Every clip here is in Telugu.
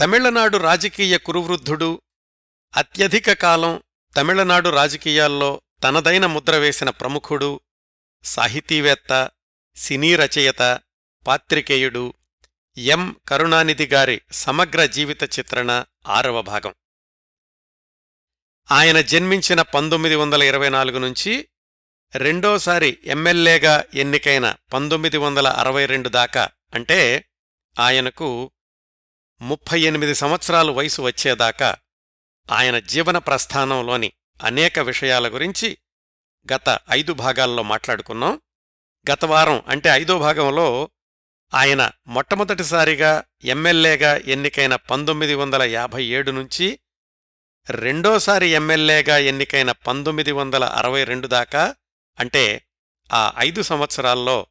తమిళనాడు రాజకీయ కురువృద్ధుడు. అత్యధిక కాలం తమిళనాడు రాజకీయాల్లో తనదైన ముద్ర వేసిన ప్రముఖుడు సాహితీవేత్త సినీ రచయిత పాత్రికేయుడు ఎం. కరుణానిధి గారి సమగ్ర జీవిత చిత్రణ ఆరవ భాగం. ఆయన జన్మించిన పంతొమ్మిది వందల ఇరవై నాలుగు నుంచి రెండోసారి ఎమ్మెల్యేగా ఎన్నికైన పంతొమ్మిది వందల అరవై రెండు దాకా అంటే ఆయనకు ముప్పై ఎనిమిది సంవత్సరాలు వయసు వచ్చేదాకా ఆయన జీవన ప్రస్థానంలోని అనేక విషయాల గురించి గత ఐదు భాగాల్లో మాట్లాడుకున్నాం. గత వారం అంటే ఐదో భాగంలో ఆయన మొట్టమొదటిసారిగా ఎమ్మెల్యేగా ఎన్నికైన పంతొమ్మిది వందల యాభై ఏడు నుంచి రెండోసారి ఎమ్మెల్యేగా ఎన్నికైన పంతొమ్మిది వందల అరవై రెండు దాకా అంటే ఆ ఐదు సంవత్సరాల్లో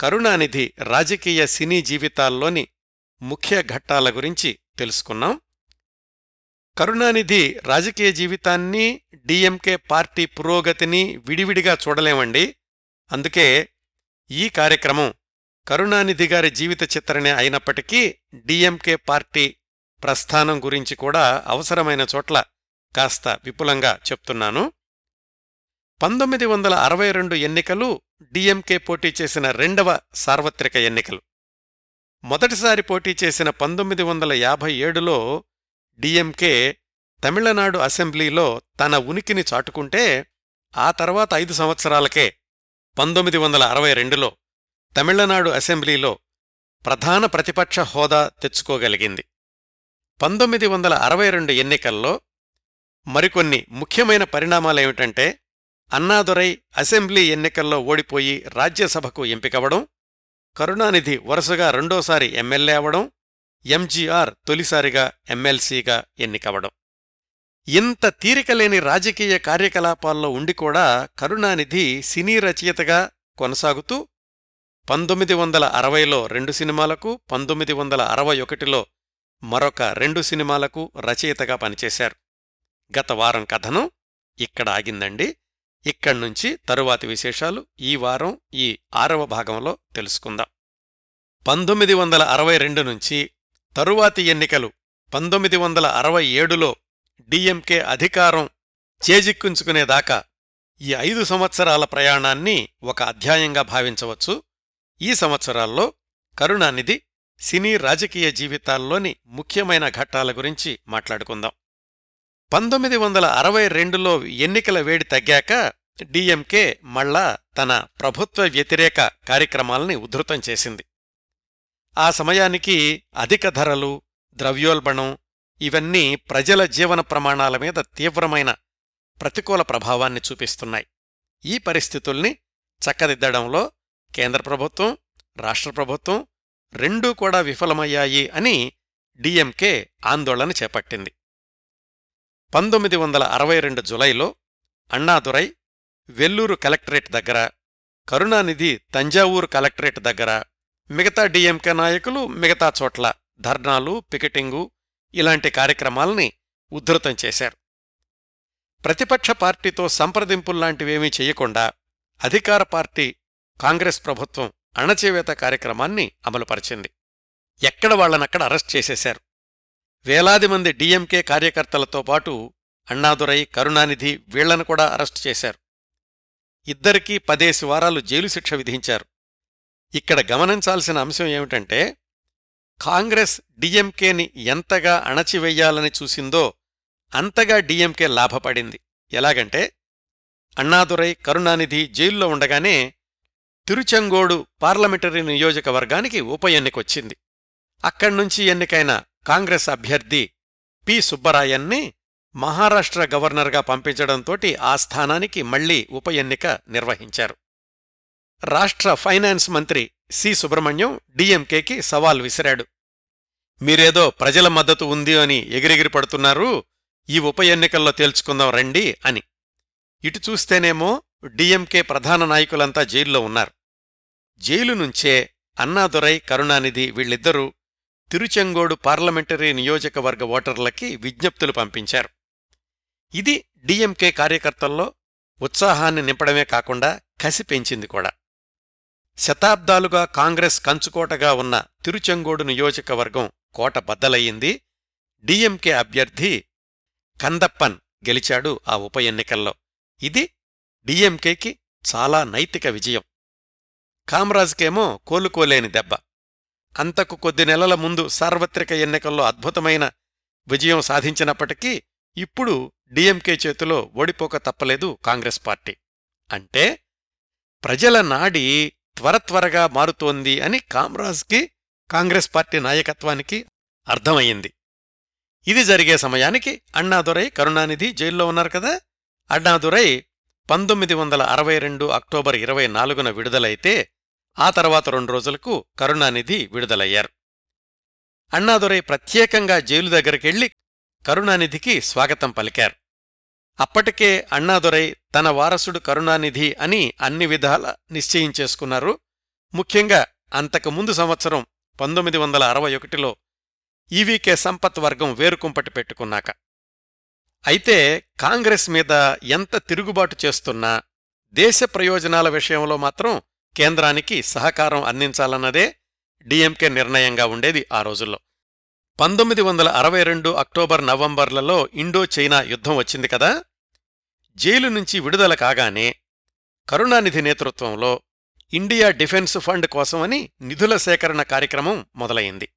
కరుణానిధి రాజకీయ సినీ జీవితాల్లోని ముఖ్య ఘట్టాల గురించి తెలుసుకున్నాం. కరుణానిధి రాజకీయ జీవితాన్ని డిఎంకే పార్టీ పురోగతిని విడివిడిగా చూడలేమండి. అందుకే ఈ కార్యక్రమం కరుణానిధి గారి జీవిత చిత్రణే అయినప్పటికీ డిఎంకే పార్టీ ప్రస్థానం గురించి కూడా అవసరమైన చోట్ల కాస్త విపులంగా చెప్తున్నాను. పంతొమ్మిది వందల అరవై రెండు ఎన్నికలు డిఎంకే పోటీ చేసిన రెండవ సార్వత్రిక ఎన్నికలు. మొదటిసారి పోటీ చేసిన పంతొమ్మిది వందల యాభై ఏడులో డిఎంకే తమిళనాడు అసెంబ్లీలో తన ఉనికిని చాటుకుంటే ఆ తర్వాత ఐదు సంవత్సరాలకే పంతొమ్మిది వందల అరవై రెండులో తమిళనాడు అసెంబ్లీలో ప్రధాన ప్రతిపక్ష హోదా తెచ్చుకోగలిగింది. పంతొమ్మిది వందల అరవై రెండు ఎన్నికల్లో మరికొన్ని ముఖ్యమైన పరిణామాలేమిటంటే అన్నాదురై అసెంబ్లీ ఎన్నికల్లో ఓడిపోయి రాజ్యసభకు ఎంపికవడం కరుణానిధి వరుసగా రెండోసారి ఎమ్మెల్యే అవడం ఎంజీఆర్ తొలిసారిగా ఎమ్మెల్సీగా ఎన్నికవడం ఇంత తీరికలేని రాజకీయ కార్యకలాపాల్లో ఉండి కూడా కరుణానిధి సినీ రచయితగా కొనసాగుతూ పంతొమ్మిది వందల అరవైలో రెండు సినిమాలకు పంతొమ్మిది వందల అరవై ఒకటిలో మరొక రెండు సినిమాలకు రచయితగా పనిచేశారు. గత వారం కథనం ఇక్కడ ఆగిందండి. ఇక్కడ్నుంచి తరువాతి విశేషాలు ఈ వారం ఈ ఆరవ భాగంలో తెలుసుకుందాం. పంతొమ్మిది వందల అరవై రెండు నుంచి తరువాతి ఎన్నికలు పంతొమ్మిది వందల అరవై ఏడులో డిఎంకే అధికారం చేజిక్కుంచుకునేదాకా ఈ ఐదు సంవత్సరాల ప్రయాణాన్ని ఒక అధ్యాయంగా భావించవచ్చు. ఈ సంవత్సరాల్లో కరుణానిధి సినీ రాజకీయ జీవితాల్లోని ముఖ్యమైన ఘట్టాల గురించి మాట్లాడుకుందాం. పంతొమ్మిది వందల అరవై రెండులో ఎన్నికల వేడి తగ్గాక డిఎంకే మళ్ళా తన ప్రభుత్వ వ్యతిరేక కార్యక్రమాల్ని ఉధృతం చేసింది. ఆ సమయానికి అధిక ధరలు ద్రవ్యోల్బణం ఇవన్నీ ప్రజల జీవన ప్రమాణాల మీద తీవ్రమైన ప్రతికూల ప్రభావాన్ని చూపిస్తున్నాయి. ఈ పరిస్థితుల్ని చక్కదిద్దడంలో కేంద్ర ప్రభుత్వం రాష్ట్ర ప్రభుత్వం రెండూ కూడా విఫలమయ్యాయి అని డిఎంకే ఆందోళన చేపట్టింది. పంతొమ్మిది వందల అరవై రెండు జులైలో అణ్ణాదురై వెల్లూరు కలెక్టరేట్ దగ్గర కరుణానిధి తంజావూరు కలెక్టరేట్ దగ్గర మిగతా డిఎంకే నాయకులు మిగతా చోట్ల ధర్నాలు పికెటింగు ఇలాంటి కార్యక్రమాల్ని ఉద్ధృతం చేశారు. ప్రతిపక్ష పార్టీతో సంప్రదింపుల్లాంటివేమీ చేయకుండా అధికార పార్టీ కాంగ్రెస్ ప్రభుత్వం అణచివేత కార్యక్రమాన్ని అమలుపరిచింది. ఎక్కడ వాళ్ళనక్కడ అరెస్ట్ చేసేశారు. వేలాది మంది డిఎంకే కార్యకర్తలతో పాటు అణ్ణాదురై కరుణానిధి వీళ్ళను కూడా అరెస్టు చేశారు. ఇద్దరికీ పదేసి వారాలు జైలు శిక్ష విధించారు. ఇక్కడ గమనించాల్సిన అంశం ఏమిటంటే కాంగ్రెస్ డిఎంకేని ఎంతగా అణచివెయ్యాలని చూసిందో అంతగా డిఎంకే లాభపడింది. ఎలాగంటే అణ్ణాదురై కరుణానిధి జైల్లో ఉండగానే తిరుచెంగోడు పార్లమెంటరీ నియోజకవర్గానికి ఉప ఎన్నికొచ్చింది అక్కడ్నుంచి ఎన్నికైన కాంగ్రెస్ అభ్యర్థి పి. సుబ్బరాయన్ని మహారాష్ట్ర గవర్నర్గా పంపించడంతోటి ఆ స్థానానికి మళ్ళీ ఉప ఎన్నిక నిర్వహించారు. రాష్ట్ర ఫైనాన్స్ మంత్రి సి. సుబ్రహ్మణ్యం డిఎంకేకి సవాల్ విసిరాడు. మీరేదో ప్రజల మద్దతు ఉంది అని ఎగిరెగిరి పడుతున్నారు ఈ ఉప ఎన్నికల్లో తేల్చుకుందాం రండి అని. ఇటు చూస్తేనేమో డిఎంకే ప్రధాన నాయకులంతా జైల్లో ఉన్నారు. జైలు నుంచే అన్నాదురై కరుణానిధి వీళ్ళిద్దరూ తిరుచెంగోడు పార్లమెంటరీ నియోజకవర్గ ఓటర్లకి విజ్ఞప్తులు పంపించారు. ఇది డిఎంకే కార్యకర్తల్లో ఉత్సాహాన్ని నింపడమే కాకుండా కసి పెంచింది కూడా. శతాబ్దాలుగా కాంగ్రెస్ కంచుకోటగా ఉన్న తిరుచెంగోడు నియోజకవర్గం కోట బద్దలయ్యింది. డిఎంకే అభ్యర్థి కందప్పన్ గెలిచాడు ఆ ఉప ఎన్నికల్లో. ఇది డిఎంకేకి చాలా నైతిక విజయం. కామరాజ్కేమో కోలుకోలేని దెబ్బ. అంతకు కొద్ది నెలల ముందు సార్వత్రిక ఎన్నికల్లో అద్భుతమైన విజయం సాధించినప్పటికీ ఇప్పుడు డిఎంకే చేతిలో ఓడిపోక తప్పలేదు కాంగ్రెస్ పార్టీ. అంటే ప్రజల నాడి త్వరత్వరగా మారుతోంది అని కామ్రాజ్కి కాంగ్రెస్ పార్టీ నాయకత్వానికి అర్థమయ్యింది. ఇది జరిగే సమయానికి అన్నాదురై కరుణానిధి జైల్లో ఉన్నారు కదా? అన్నాదురై పంతొమ్మిది వందల అరవై రెండు అక్టోబర్ ఇరవై నాలుగున విడుదలైతే ఆ తర్వాత రెండు రోజులకు కరుణానిధి విడుదలయ్యారు. అన్నాదురై ప్రత్యేకంగా జైలు దగ్గరికెళ్ళి కరుణానిధికి స్వాగతం పలికారు. అప్పటికే అన్నాదురై తన వారసుడు కరుణానిధి అని అన్ని విధాల నిశ్చయించేసుకున్నారు ముఖ్యంగా అంతకుముందు సంవత్సరం పంతొమ్మిది వందల అరవై ఒకటిలో ఈవీకే సంపత్ వర్గం వేరుకుంపటి పెట్టుకున్నాక. అయితే కాంగ్రెస్ మీద ఎంత తిరుగుబాటు చేస్తున్నా దేశ ప్రయోజనాల విషయంలో మాత్రం కేంద్రానికి సహకారం అందించాలన్నదే డిఎంకే నిర్ణయంగా ఉండేది ఆ రోజుల్లో. పంతొమ్మిది వందల అరవై రెండు అక్టోబర్ నవంబర్లలో ఇండో చైనా యుద్ధం వచ్చింది కదా? జైలు నుంచి విడుదల కాగానే కరుణానిధి నేతృత్వంలో ఇండియా డిఫెన్స్ ఫండ్ కోసమని నిధుల సేకరణ కార్యక్రమం మొదలైంది.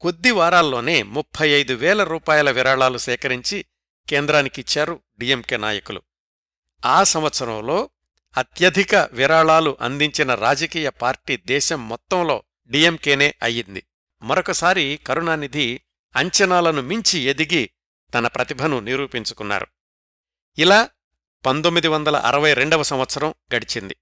కొద్ది వారాల్లోనే ముప్పై ఐదు వేల రూపాయల విరాళాలు సేకరించి కేంద్రానికిచ్చారు డిఎంకే నాయకులు. ఆ సంవత్సరంలో అత్యధిక విరాళాలు అందించిన రాజకీయ పార్టీ దేశం మొత్తంలో డిఎంకేనే అయ్యింది. మరొకసారి కరుణానిధి అంచనాలను మించి ఎదిగి తన ప్రతిభను నిరూపించుకున్నారు. ఇలా పంతొమ్మిది వందల అరవై రెండవ సంవత్సరం గడిచింది.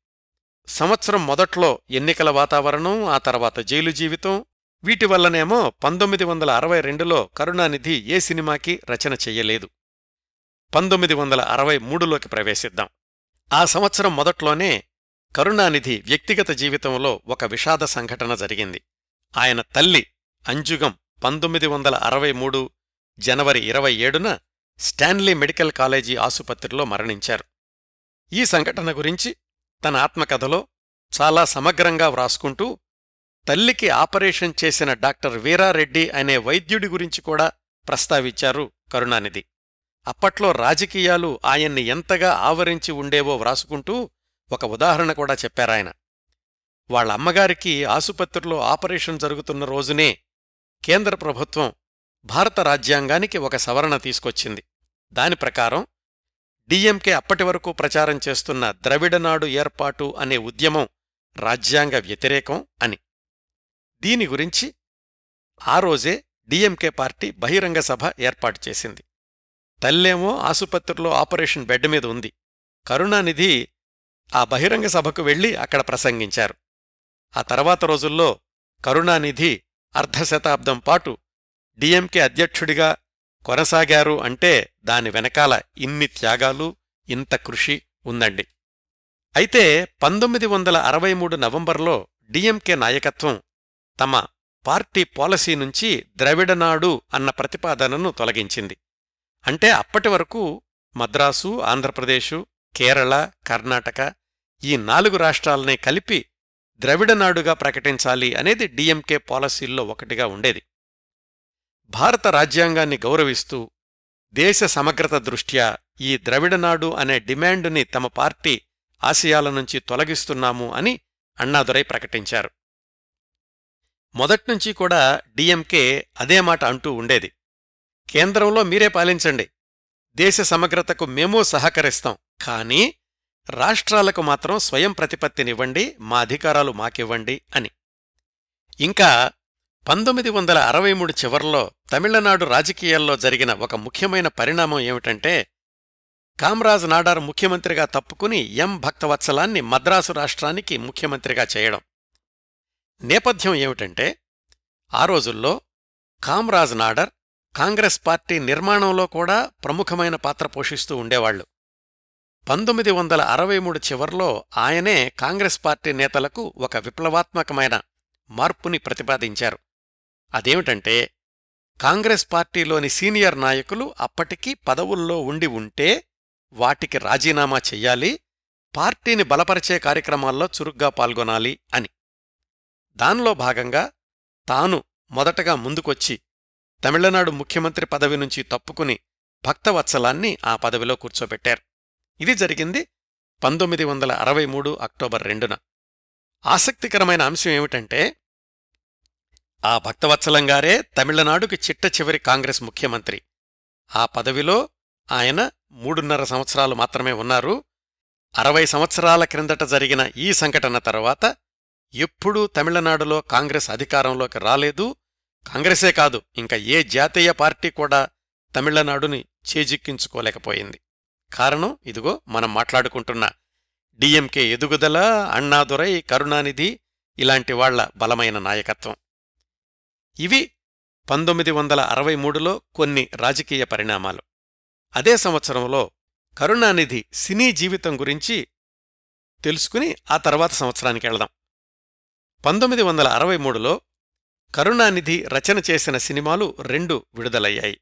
సంవత్సరం మొదట్లో ఎన్నికల వాతావరణం ఆ తర్వాత జైలు జీవితం వీటి వల్లనేమో పంతొమ్మిది వందల అరవై రెండులో కరుణానిధి ఏ సినిమాకి రచన చెయ్యలేదు పంతొమ్మిది వందల అరవై మూడులోకి ప్రవేశిద్దాం. ఆ సంవత్సరం మొదట్లోనే కరుణానిధి వ్యక్తిగత జీవితంలో ఒక విషాద సంఘటన జరిగింది. ఆయన తల్లి అంజుగం పంతొమ్మిది వందల అరవై మూడు జనవరి ఇరవై ఏడున స్టాన్లీ మెడికల్ కాలేజీ ఆసుపత్రిలో మరణించారు. ఈ సంఘటన గురించి తన ఆత్మకథలో చాలా సమగ్రంగా వ్రాసుకుంటూ తల్లికి ఆపరేషన్ చేసిన డాక్టర్ వీరారెడ్డి అనే వైద్యుడి గురించి కూడా ప్రస్తావించారు కరుణానిధి. అప్పట్లో రాజకీయాలు ఆయన్ని ఎంతగా ఆవరించి ఉండేవో వ్రాసుకుంటూ ఒక ఉదాహరణ కూడా చెప్పారాయన. వాళ్ళ అమ్మగారికి ఆసుపత్రిలో ఆపరేషన్ జరుగుతున్న రోజునే కేంద్ర ప్రభుత్వం భారత రాజ్యాంగానికి ఒక సవరణ తీసుకొచ్చింది. దాని ప్రకారం డిఎంకే అప్పటి వరకు ప్రచారం చేస్తున్న ద్రవిడనాడు ఏర్పాటు అనే ఉద్యమం రాజ్యాంగ వ్యతిరేకం అని. దీని గురించి ఆ రోజే డిఎంకే పార్టీ బహిరంగ సభ ఏర్పాటు చేసింది. తల్లేమో ఆసుపత్రిలో ఆపరేషన్ బెడ్ మీద ఉంది. కరుణానిధి ఆ బహిరంగ సభకు వెళ్ళి అక్కడ ప్రసంగించారు. ఆ తర్వాత రోజుల్లో కరుణానిధి అర్ధశతాబ్దం పాటు డిఎంకే అధ్యక్షుడిగా కొనసాగారు అంటే దాని వెనకాల ఇన్ని త్యాగాలు ఇంత కృషి ఉందండి. అయితే పంతొమ్మిది వందల అరవై మూడు నవంబర్లో డిఎంకే నాయకత్వం తమ పార్టీ పాలసీ నుంచి ద్రవిడనాడు అన్న ప్రతిపాదనను తొలగించింది. అంటే అప్పటి వరకు మద్రాసు ఆంధ్రప్రదేశు కేరళ కర్ణాటక ఈ నాలుగు రాష్ట్రాలనే కలిపి ద్రవిడనాడుగా ప్రకటించాలి అనేది డిఎంకే పాలసీల్లో ఒకటిగా ఉండేది. భారత రాజ్యాంగాన్ని గౌరవిస్తూ దేశ సమగ్రత దృష్ట్యా ఈ ద్రవిడనాడు అనే డిమాండుని తమ పార్టీ ఆశయాల నుంచి తొలగిస్తున్నాము అని అన్నాదురై ప్రకటించారు. మొదట్నుంచి కూడా డిఎంకే అదే మాట అంటూ ఉండేది. కేంద్రంలో మీరే పాలించండి. దేశ సమగ్రతకు మేమూ సహకరిస్తాం. కానీ రాష్ట్రాలకు మాత్రం స్వయం ప్రతిపత్తినివ్వండి మా అధికారాలు మాకివ్వండి అని. ఇంకా పంతొమ్మిది వందల అరవై మూడు చివర్లో తమిళనాడు రాజకీయాల్లో జరిగిన ఒక ముఖ్యమైన పరిణామం ఏమిటంటే కామ్రాజ్ నాడార్ ముఖ్యమంత్రిగా తప్పుకుని ఎం భక్తవత్సలాన్ని మద్రాసు రాష్ట్రానికి ముఖ్యమంత్రిగా చేయడం. నేపథ్యం ఏమిటంటే ఆ రోజుల్లో కామ్రాజ్ నాడర్ కాంగ్రెస్ పార్టీ నిర్మాణంలో కూడా ప్రముఖమైన పాత్ర పోషిస్తూ ఉండేవాళ్ళు పంతొమ్మిది వందల అరవై మూడు చివర్లో ఆయనే కాంగ్రెస్ పార్టీ నేతలకు ఒక విప్లవాత్మకమైన మార్పుని ప్రతిపాదించారు. అదేమిటంటే కాంగ్రెస్ పార్టీలోని సీనియర్ నాయకులు అప్పటికీ పదవుల్లో ఉండి ఉంటే వాటికి రాజీనామా చెయ్యాలి పార్టీని బలపరిచే కార్యక్రమాల్లో చురుగ్గా పాల్గొనాలి అని. దానిలో భాగంగా తాను మొదటగా ముందుకొచ్చి తమిళనాడు ముఖ్యమంత్రి పదవి నుంచి తప్పుకుని భక్తవత్సలాన్ని ఆ పదవిలో కూర్చోబెట్టారు. ఇది జరిగింది పంతొమ్మిది వందల అరవై మూడు అక్టోబర్ రెండున. ఆసక్తికరమైన అంశం ఏమిటంటే ఆ భక్తవత్సలంగారే తమిళనాడుకి చిట్ట చివరి కాంగ్రెస్ ముఖ్యమంత్రి. ఆ పదవిలో ఆయన మూడున్నర సంవత్సరాలు మాత్రమే ఉన్నారు. అరవై సంవత్సరాల క్రిందట జరిగిన ఈ సంఘటన తర్వాత ఎప్పుడూ తమిళనాడులో కాంగ్రెస్ అధికారంలోకి రాలేదు. కాంగ్రెసే కాదు ఇంకా ఏ జాతీయ పార్టీ కూడా తమిళనాడుని చేజిక్కించుకోలేకపోయింది. కారణం ఇదిగో మనం మాట్లాడుకుంటున్న డిఎంకే ఎదుగుదల అన్నాదురై కరుణానిధి ఇలాంటి వాళ్ళ బలమైన నాయకత్వం. ఇవి పంతొమ్మిది వందల అరవై మూడులో కొన్ని రాజకీయ పరిణామాలు. అదే సంవత్సరంలో కరుణానిధి సినీ జీవితం గురించి తెలుసుకుని ఆ తర్వాత సంవత్సరానికి వెళదాం. పంతొమ్మిది వందల అరవై మూడులో కరుణానిధి రచన చేసిన సినిమాలు రెండు విడుదలయ్యాయి.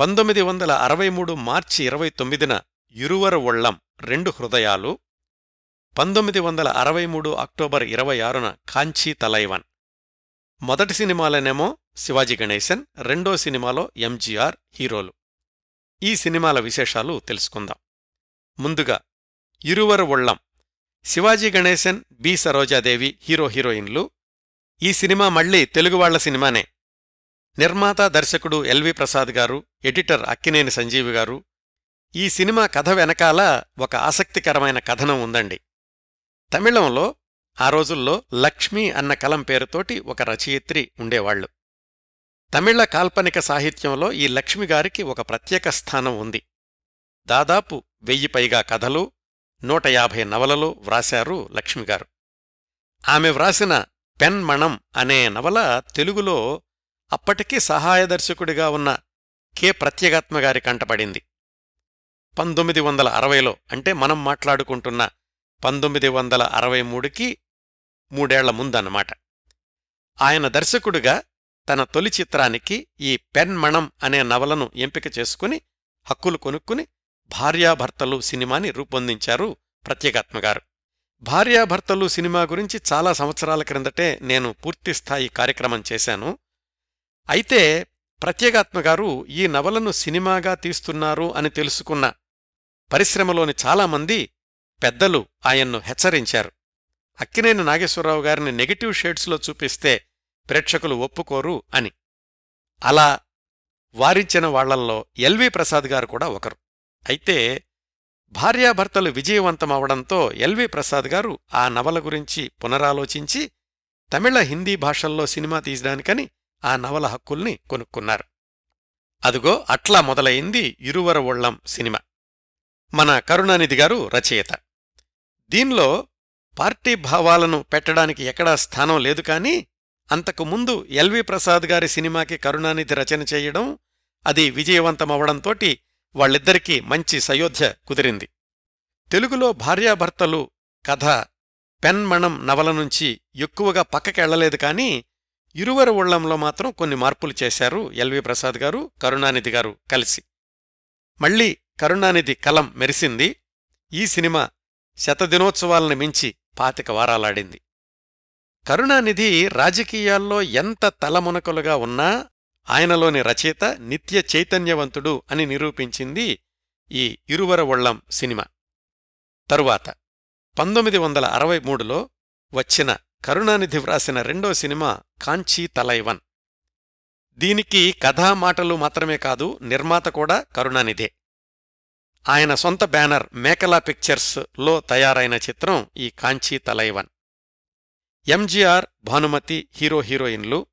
పంతొమ్మిది వందల అరవై మూడు మార్చి ఇరవై తొమ్మిదిన ఇరువర ఒళ్ళం రెండు హృదయాలు పంతొమ్మిది వందల అరవై మూడు అక్టోబర్ ఇరవై ఆరున కాంచీ తలైవన్. మొదటి సినిమాలనేమో శివాజీ గణేశన్ రెండో సినిమాలో ఎంజీఆర్ హీరోలు. ఈ సినిమాల విశేషాలు తెలుసుకుందాం. ముందుగా ఇరువర ఒళ్ళం శివాజీ గణేశన్ బి. సరోజాదేవి హీరో హీరోయిన్లు ఈ సినిమా మళ్ళీ తెలుగువాళ్ళ సినిమానే. నిర్మాత దర్శకుడు ఎల్వి ప్రసాద్ గారు ఎడిటర్ అక్కినేని సంజీవి గారు. ఈ సినిమా కథ వెనకాల ఒక ఆసక్తికరమైన కథనం ఉందండి. తమిళంలో ఆ రోజుల్లో లక్ష్మి అన్న కలం పేరుతోటి ఒక రచయిత్రి ఉండేవాళ్ళు తమిళ కాల్పనిక సాహిత్యంలో ఈ లక్ష్మిగారికి ఒక ప్రత్యేక స్థానం ఉంది. దాదాపు వెయ్యి పైగా కథలు నూట యాభై నవలలు వ్రాశారు లక్ష్మిగారు ఆమె వ్రాసిన పెన్మణం అనే నవల తెలుగులో అప్పటికీ సహాయదర్శకుడిగా ఉన్న కె. ప్రత్యేగాత్మగారి కంటపడింది. పంతొమ్మిది వందల అరవైలో అంటే మనం మాట్లాడుకుంటున్న పంతొమ్మిది వందల అరవై మూడుకి మూడేళ్ళ ముందన్నమాట. ఆయన దర్శకుడుగా తన తొలి చిత్రానికి ఈ పెన్మణం అనే నవలను ఎంపిక చేసుకుని హక్కులు కొనుక్కుని భార్యాభర్తలు సినిమాని రూపొందించారు ప్రత్యేగాత్మగారు భార్యాభర్తలు సినిమా గురించి చాలా సంవత్సరాల క్రిందటే నేను పూర్తిస్థాయి కార్యక్రమం చేశాను. అయితే ప్రత్యేగాత్మగారు ఈ నవలను సినిమాగా తీస్తున్నారు అని తెలుసుకున్న పరిశ్రమలోని చాలామంది పెద్దలు ఆయన్ను హెచ్చరించారు. అక్కినేని నాగేశ్వరరావు గారిని నెగటివ్ షేడ్స్లో చూపిస్తే ప్రేక్షకులు ఒప్పుకోరు అని. అలా వారించిన వాళ్ళల్లో ఎల్వి ప్రసాద్ గారు కూడా ఒకరు. అయితే భార్యాభర్తలు విజయవంతమవడంతో ఎల్వి ప్రసాద్ గారు ఆ నవల గురించి పునరాలోచించి తమిళ హిందీ భాషల్లో సినిమా తీయడానికని ఆ నవల హక్కుల్ని కొనుక్కున్నారు. అదుగో అట్లా మొదలయింది ఇరువర సినిమా. మన కరుణానిధి గారు రచయిత. దీనిలో పార్టీ భావాలను పెట్టడానికి ఎక్కడా స్థానం లేదు కాని అంతకుముందు ఎల్వి ప్రసాద్ గారి సినిమాకి కరుణానిధి రచన చేయడం అది విజయవంతమవడంతోటి వాళ్ళిద్దరికీ మంచి సయోధ్య కుదిరింది. తెలుగులో భార్యాభర్తలు కథ పెన్మణం నవల నుంచి ఎక్కువగా పక్కకెళ్ళలేదు కాని ఇరువర ఉళ్ళంలో మాత్రం కొన్ని మార్పులు చేశారు ఎల్వి ప్రసాద్ గారు కరుణానిధి గారు కలిసి. మళ్ళీ కరుణానిధి కలం మెరిసింది. ఈ సినిమా శతదినోత్సవాలను మించి పాతిక వారాలాడింది. కరుణానిధి రాజకీయాల్లో ఎంత తలమునకలుగా ఉన్నా ఆయనలోని రచయిత నిత్య చైతన్యవంతుడు అని నిరూపించింది ఈ ఇరువర ఒళ్ళం సినిమా. తరువాత పంతొమ్మిది వందల అరవై మూడులో వచ్చిన కరుణానిధి వ్రాసిన రెండో సినిమా కాంచీ తలైవన్. దీనికి కథా మాటలు మాత్రమే కాదు నిర్మాత కూడా కరుణానిధే. ఆయన సొంత బ్యానర్ మేకలా పిక్చర్స్లో తయారైన చిత్రం ఈ కాంచీ తలైవన్. ఎంజీఆర్ భానుమతి హీరో హీరోయిన్లు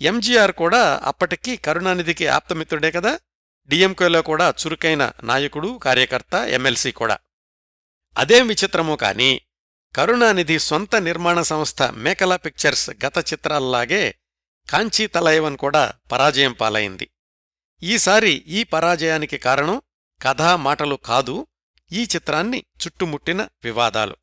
ఎంజీఆర్ కూడా అప్పటికి కరుణానిధికి ఆప్తమిత్రుడే కదా. డిఎంకేలో కూడా చురుకైన నాయకుడు కార్యకర్త ఎమ్మెల్సీ కూడా. అదేం విచిత్రమో కాని కరుణానిధి సొంత నిర్మాణ సంస్థ మేకలా పిక్చర్స్ గత చిత్రాల్లాగే కాంచీ తలైవన్ కూడా పరాజయం పాలైంది. ఈసారి ఈ పరాజయానికి కారణం కథా మాటలు కాదు ఈ చిత్రాన్ని చుట్టుముట్టిన వివాదాలు.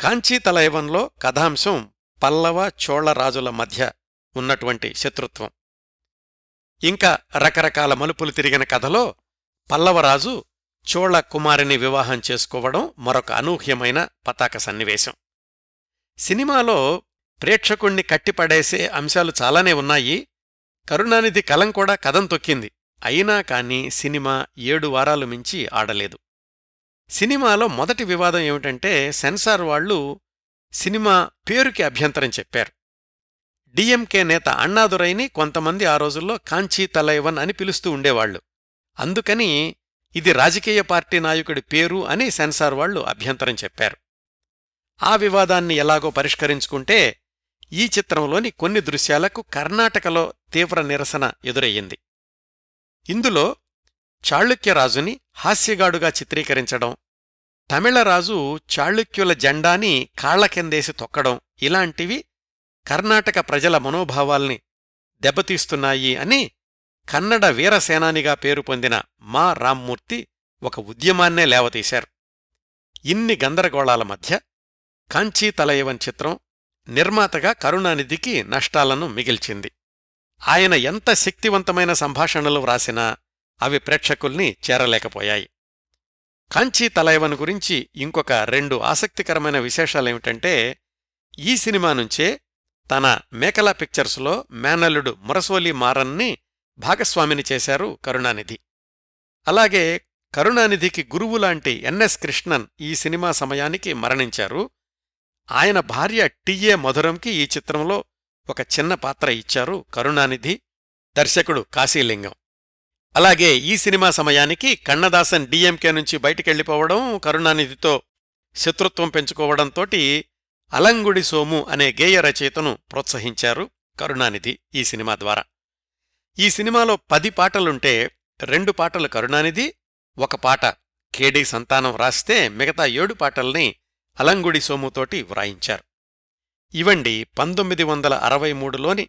కాంచీ తలైవన్లో కథాంశం పల్లవ చోళ రాజుల మధ్య ఉన్నటువంటి శత్రుత్వం. ఇంకా రకరకాల మలుపులు తిరిగిన కథలో పల్లవరాజు చోళ కుమారిని వివాహం చేసుకోవడం మరొక అనూహ్యమైన పతాక సన్నివేశం. సినిమాలో ప్రేక్షకుణ్ణి కట్టిపడేసే అంశాలు చాలానే ఉన్నాయి. కరుణానిధి కలం కూడా కథం తొక్కింది. అయినా కాని సినిమా ఏడు వారాలు మించి ఆడలేదు. సినిమాలో మొదటి వివాదం ఏమిటంటే సెన్సార్ వాళ్ళు సినిమా పేరుకి అభ్యంతరం చెప్పారు. డిఎంకే నేత అన్నాదురైని కొంతమంది ఆ రోజుల్లో కాంచీ తలైవన్ అని పిలుస్తూ ఉండేవాళ్ళు అందుకని ఇది రాజకీయ పార్టీ నాయకుడి పేరు అని సెన్సార్ వాళ్ళు అభ్యంతరం చెప్పారు. ఆ వివాదాన్ని ఎలాగో పరిష్కరించుకుంటే ఈ చిత్రంలోని కొన్ని దృశ్యాలకు కర్ణాటకలో తీవ్ర నిరసన ఎదురయ్యింది. ఇందులో చాళుక్యరాజుని హాస్యగాడుగా చిత్రీకరించడం తమిళరాజు చాళుక్యుల జెండాని కాళ్ళ కిందేసి తొక్కడం ఇలాంటివి కర్ణాటక ప్రజల మనోభావాల్ని దెబ్బతీస్తున్నాయి అని కన్నడ వీరసేనానిగా పేరు పొందిన మా రామ్మూర్తి ఒక ఉద్యమాన్నే లేవతీశారు. ఇన్ని గందరగోళాల మధ్య కాంచీ తలయవన్ చిత్రం నిర్మాతగా కరుణానిధికి నష్టాలను మిగిల్చింది. ఆయన ఎంత శక్తివంతమైన సంభాషణలు వ్రాసినా అవి ప్రేక్షకుల్ని చేరలేకపోయాయి. కాంచీ తలైవన్ గురించి ఇంకొక రెండు ఆసక్తికరమైన విశేషాలేమిటంటే ఈ సినిమా నుంచే తన మేకలా పిక్చర్స్లో మేనల్లుడు మురసోలి మారన్ని భాగస్వామిని చేశారు కరుణానిధి. అలాగే కరుణానిధికి గురువులాంటి ఎన్ఎస్ కృష్ణన్ ఈ సినిమా సమయానికి మరణించారు. ఆయన భార్య టిఏ మధురంకి ఈ చిత్రంలో ఒక చిన్న పాత్ర ఇచ్చారు కరుణానిధి దర్శకుడు కాశీలింగం. అలాగే ఈ సినిమా సమయానికి కన్నదాసన్ డిఎంకే నుంచి బయటికెళ్ళిపోవడం కరుణానిధితో శత్రుత్వం పెంచుకోవడంతోటి అలంగుడి సోము అనే గేయ రచయితను ప్రోత్సహించారు కరుణానిధి ఈ సినిమా ద్వారా. ఈ సినిమాలో పది పాటలుంటే రెండు పాటలు కరుణానిధి ఒక పాట కేడి సంతానం రాస్తే మిగతా ఏడు పాటల్ని అలంగుడి సోముతోటి వ్రాయించారు. ఇవండి పంతొమ్మిది వందల అరవై మూడులోని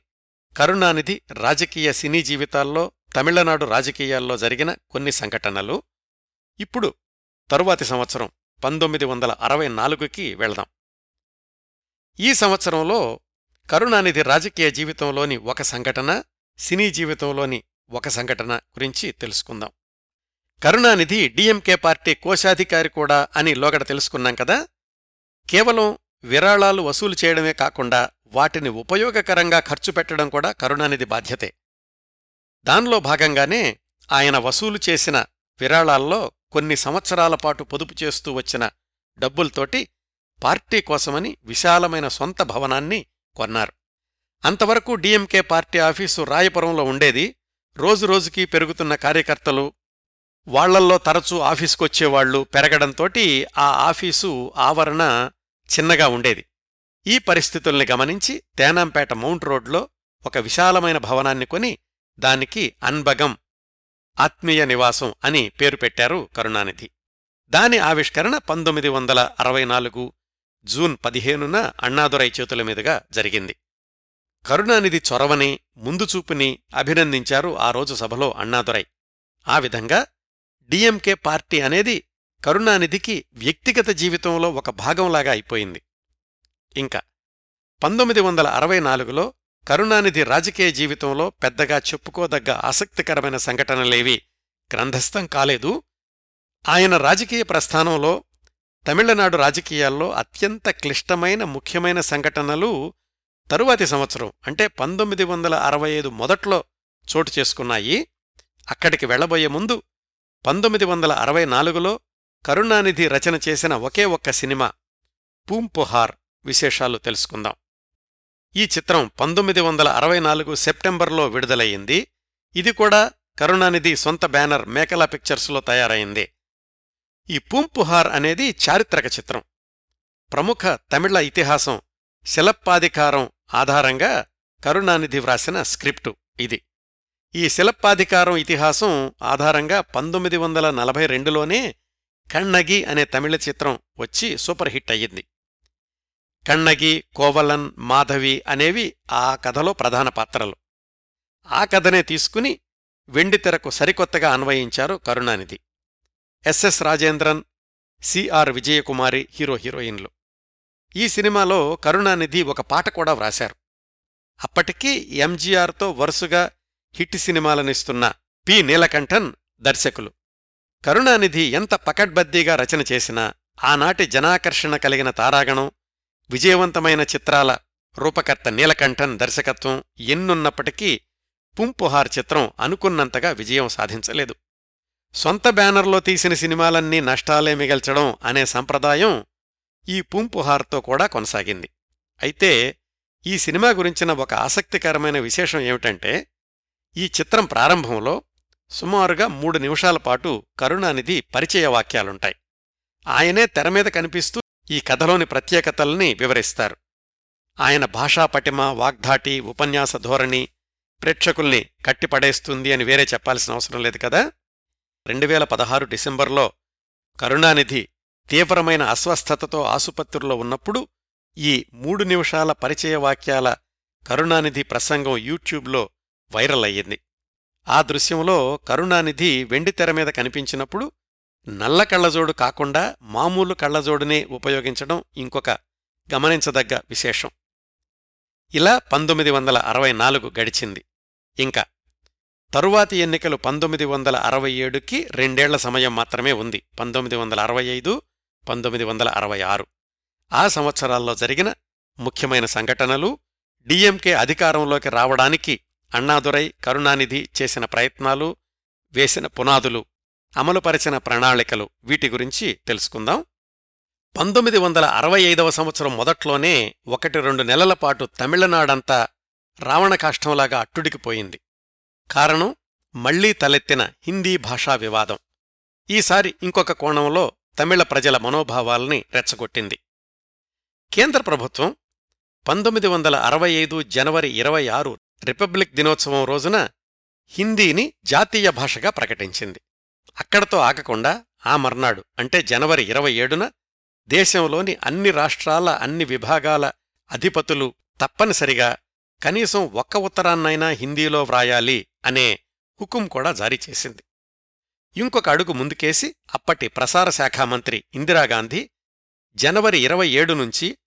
కరుణానిధి రాజకీయ సినీ జీవితాల్లో తమిళనాడు రాజకీయాల్లో జరిగిన కొన్ని సంఘటనలు. ఇప్పుడు తరువాతి సంవత్సరం పంతొమ్మిది వందల అరవై నాలుగుకి వెళదాం. ఈ సంవత్సరంలో కరుణానిధి రాజకీయ జీవితంలోని ఒక సంఘటన సినీ జీవితంలోని ఒక సంఘటన గురించి తెలుసుకుందాం. కరుణానిధి డిఎంకే పార్టీ కోశాధికారి కూడా అని లోగడ తెలుసుకున్నాం కదా? కేవలం విరాళాలు వసూలు చేయడమే కాకుండా వాటిని ఉపయోగకరంగా ఖర్చు పెట్టడం కూడా కరుణానిధి బాధ్యతే. దానిలో భాగంగానే ఆయన వసూలు చేసిన విరాళాల్లో కొన్ని సంవత్సరాల పాటు పొదుపు చేస్తూ వచ్చిన డబ్బుల్తోటి పార్టీ కోసమని విశాలమైన సొంత భవనాన్ని కొన్నారు. అంతవరకు డిఎంకే పార్టీ ఆఫీసు రాయపురంలో ఉండేది. రోజురోజుకీ పెరుగుతున్న కార్యకర్తలు వాళ్ళల్లో తరచూ ఆఫీసుకొచ్చేవాళ్ళు పెరగడంతోటి ఆ ఆఫీసు ఆవరణ చిన్నగా ఉండేది. ఈ పరిస్థితుల్ని గమనించి తేనాంపేట మౌంట్ రోడ్లో ఒక విశాలమైన భవనాన్ని కొని దానికి అన్బగం ఆత్మీయ నివాసం అని పేరు పెట్టారు కరుణానిధి. దాని ఆవిష్కరణ పంతొమ్మిది వందల అరవై నాలుగు జూన్ పదిహేనున అణ్ణాదురై చేతుల మీదుగా జరిగింది. కరుణానిధి చొరవని ముందుచూపుని అభినందించారు ఆ రోజు సభలో అణ్ణాదురై ఆ విధంగా డిఎంకే పార్టీ అనేది కరుణానిధికి వ్యక్తిగత జీవితంలో ఒక భాగంలాగా అయిపోయింది. ఇంకా పంతొమ్మిది వందల అరవై నాలుగులో కరుణానిధి రాజకీయ జీవితంలో పెద్దగా చెప్పుకోదగ్గ ఆసక్తికరమైన సంఘటనలేవి గ్రంథస్థం కాలేదు. ఆయన రాజకీయ ప్రస్థానంలో తమిళనాడు రాజకీయాల్లో అత్యంత క్లిష్టమైన ముఖ్యమైన సంఘటనలు తరువాతి సంవత్సరం అంటే పంతొమ్మిది వందల అరవై ఐదు మొదట్లో చోటు చేసుకున్నాయి. అక్కడికి వెళ్ళబోయే ముందు పంతొమ్మిది వందల అరవై నాలుగులో కరుణానిధి రచన చేసిన ఒకే ఒక్క సినిమా పూంపుహార్ విశేషాలు తెలుసుకుందాం. ఈ చిత్రం పంతొమ్మిది వందల అరవై నాలుగు సెప్టెంబర్లో విడుదలయ్యింది. ఇది కూడా కరుణానిధి సొంత బ్యానర్ మేకలా పిక్చర్స్లో తయారైంది. ఈ పూంపుహార్ అనేది చారిత్రక చిత్రం. ప్రముఖ తమిళ ఇతిహాసం శిలప్పాధికారం ఆధారంగా కరుణానిధి వ్రాసిన స్క్రిప్టు ఇది. ఈ శిలప్పాధికారం ఇతిహాసం ఆధారంగా పంతొమ్మిది వందల నలభై రెండులోనే కണ്ണగి అనే తమిళ చిత్రం వచ్చి సూపర్ హిట్ అయ్యింది. కన్నగి కోవలన్ మాధవి అనేవి ఆ కథలో ప్రధాన పాత్రలు. ఆ కథనే తీసుకుని వెండితెరకు సరికొత్తగా అన్వయించారు Karunanidhi. SS Rajendran CR Vijayakumari hero హీరోయిన్లు. ఈ సినిమాలో కరుణానిధి ఒక పాట కూడా వ్రాశారు. అప్పటికీ ఎంజీఆర్తో వరుసగా హిట్ సినిమాలనిస్తున్న పి నీలకంఠన్ దర్శకులు. కరుణానిధి ఎంత పకడ్బద్దీగా రచన చేసినా ఆనాటి జనాకర్షణ కలిగిన తారాగణం విజయవంతమైన చిత్రాల రూపకర్త నీలకంఠన్ దర్శకత్వం ఎన్నున్నప్పటికీ పుంపుహార్ చిత్రం అనుకున్నంతగా విజయం సాధించలేదు. సొంత బ్యానర్లో తీసిన సినిమాలన్నీ నష్టాలే మిగల్చడం అనే సంప్రదాయం ఈ పుంపుహార్తో కూడా కొనసాగింది. అయితే ఈ సినిమా గురించిన ఒక ఆసక్తికరమైన విశేషం ఏమిటంటే ఈ చిత్రం ప్రారంభంలో సుమారుగా మూడు నిమిషాల పాటు కరుణానిధి పరిచయ వాక్యాలుంటాయి ఆయనే తెరమీద కనిపిస్తూ ఈ కథలోని ప్రత్యేకతల్ని వివరిస్తారు. ఆయన భాషా పటిమ వాగ్ధాటి ఉపన్యాస ధోరణి ప్రేక్షకుల్ని కట్టిపడేస్తుంది అని వేరే చెప్పాల్సిన అవసరం లేదు కదా? రెండువేల పదహారు డిసెంబర్లో కరుణానిధి తీవ్రమైన అస్వస్థతతో ఆసుపత్రిలో ఉన్నప్పుడు ఈ మూడు నిమిషాల పరిచయ వాక్యాల కరుణానిధి ప్రసంగం యూట్యూబ్లో వైరల్ అయ్యింది. ఆ దృశ్యంలో కరుణానిధి వెండితెర మీద కనిపించినప్పుడు నల్ల కళ్ళజోడు కాకుండా మామూలు కళ్ళజోడునే ఉపయోగించడం ఇంకొక గమనించదగ్గ విశేషం. ఇలా పంతొమ్మిది వందల అరవై నాలుగు గడిచింది. ఇంకా తరువాతి ఎన్నికలు పంతొమ్మిది వందల అరవై ఏడుకి రెండేళ్ళ సమయం మాత్రమే ఉంది. పంతొమ్మిది వందల అరవై ఐదు పంతొమ్మిది వందల అరవై ఆరు. ఆ సంవత్సరాల్లో జరిగిన ముఖ్యమైన సంఘటనలు డిఎంకే అధికారంలోకి రావడానికి అణ్ణాదురై కరుణానిధి చేసిన ప్రయత్నాలు వేసిన పునాదులు అమలుపరిచిన ప్రణాళికలు వీటి గురించి తెలుసుకుందాం. పంతొమ్మిది వందల అరవై ఐదవ సంవత్సరం మొదట్లోనే ఒకటి రెండు నెలల పాటు తమిళనాడంతా రావణకాష్టంలాగా అట్టుడికిపోయింది కారణం మళ్ళీ తలెత్తిన హిందీ భాషా వివాదం. ఈసారి ఇంకొక కోణంలో తమిళ ప్రజల మనోభావాల్ని రెచ్చగొట్టింది. కేంద్ర ప్రభుత్వం పంతొమ్మిది వందల అరవై ఐదు జనవరి ఇరవై ఆరు రిపబ్లిక్ దినోత్సవం రోజున హిందీని జాతీయ భాషగా ప్రకటించింది. అక్కడతో ఆగకుండా ఆ మర్నాడు అంటే జనవరి ఇరవై ఏడున దేశంలోని అన్ని రాష్ట్రాల అన్ని విభాగాల అధిపతులు తప్పనిసరిగా కనీసం ఒక్క ఉత్తరాన్నైనా హిందీలో వ్రాయాలి అనే హుకుం కూడా జారీ చేసింది. ఇంకొక అడుగు ముందుకేసి అప్పటి ప్రసార శాఖ మంత్రి ఇందిరాగాంధీ జనవరి ఇరవై ఏడు నుంచి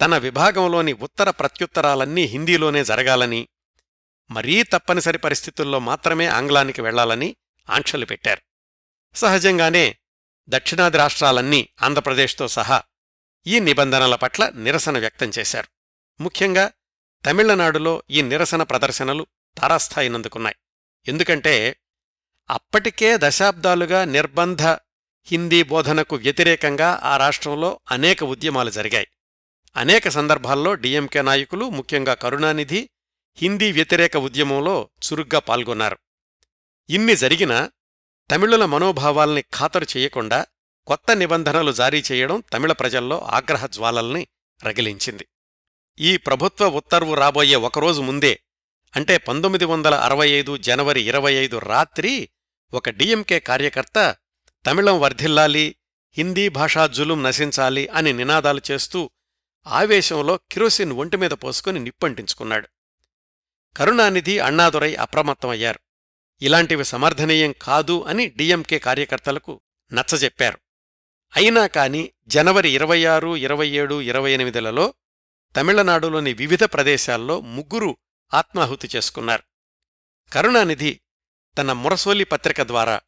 తన విభాగంలోని ఉత్తర ప్రత్యుత్తరాలన్నీ హిందీలోనే జరగాలని మరీ తప్పనిసరి పరిస్థితుల్లో మాత్రమే ఆంగ్లానికి వెళ్ళాలని ఆంక్షలు పెట్టారు. సహజంగానే దక్షిణాది రాష్ట్రాలన్నీ ఆంధ్రప్రదేశ్తో సహా ఈ నిబంధనల పట్ల నిరసన వ్యక్తం చేశారు. ముఖ్యంగా తమిళనాడులో ఈ నిరసన ప్రదర్శనలు తారాస్థాయినందుకున్నాయి. ఎందుకంటే అప్పటికే దశాబ్దాలుగా నిర్బంధ హిందీ బోధనకు వ్యతిరేకంగా ఆ రాష్ట్రంలో అనేక ఉద్యమాలు జరిగాయి. అనేక సందర్భాల్లో డిఎంకే నాయకులు ముఖ్యంగా కరుణానిధి హిందీ వ్యతిరేక ఉద్యమంలో చురుగ్గా పాల్గొన్నారు. ఇన్ని జరిగినా తమిళుల మనోభావాల్ని ఖాతరు చేయకుండా కొత్త నిబంధనలు జారీ చేయడం తమిళ ప్రజల్లో ఆగ్రహ జ్వాలల్ని రగిలించింది. ఈ ప్రభుత్వ ఉత్తర్వు రాబోయే ఒకరోజు ముందే అంటే పంతొమ్మిది వందల అరవై ఐదు జనవరి ఇరవై ఐదు రాత్రి ఒక డిఎంకే కార్యకర్త తమిళం వర్ధిల్లాలి హిందీ భాషా జులుం నశించాలి అని నినాదాలు చేస్తూ ఆవేశంలో కిరోసిన్ ఒంటిమీద పోసుకుని నిప్పంటించుకున్నాడు. కరుణానిధి అన్నాదురై అప్రమత్తమయ్యారు. ఇలాంటివి సమర్థనీయం కాదు అని డిఎంకే కార్యకర్తలకు నచ్చజెప్పారు. అయినా కాని జనవరి ఇరవై ఆరు ఇరవై ఏడు ఇరవై ఎనిమిదిలలో తమిళనాడులోని వివిధ ప్రదేశాల్లో ముగ్గురు ఆత్మాహుతి చేసుకున్నారు. కరుణానిధి తన మురసోలి పత్రిక ద్వారా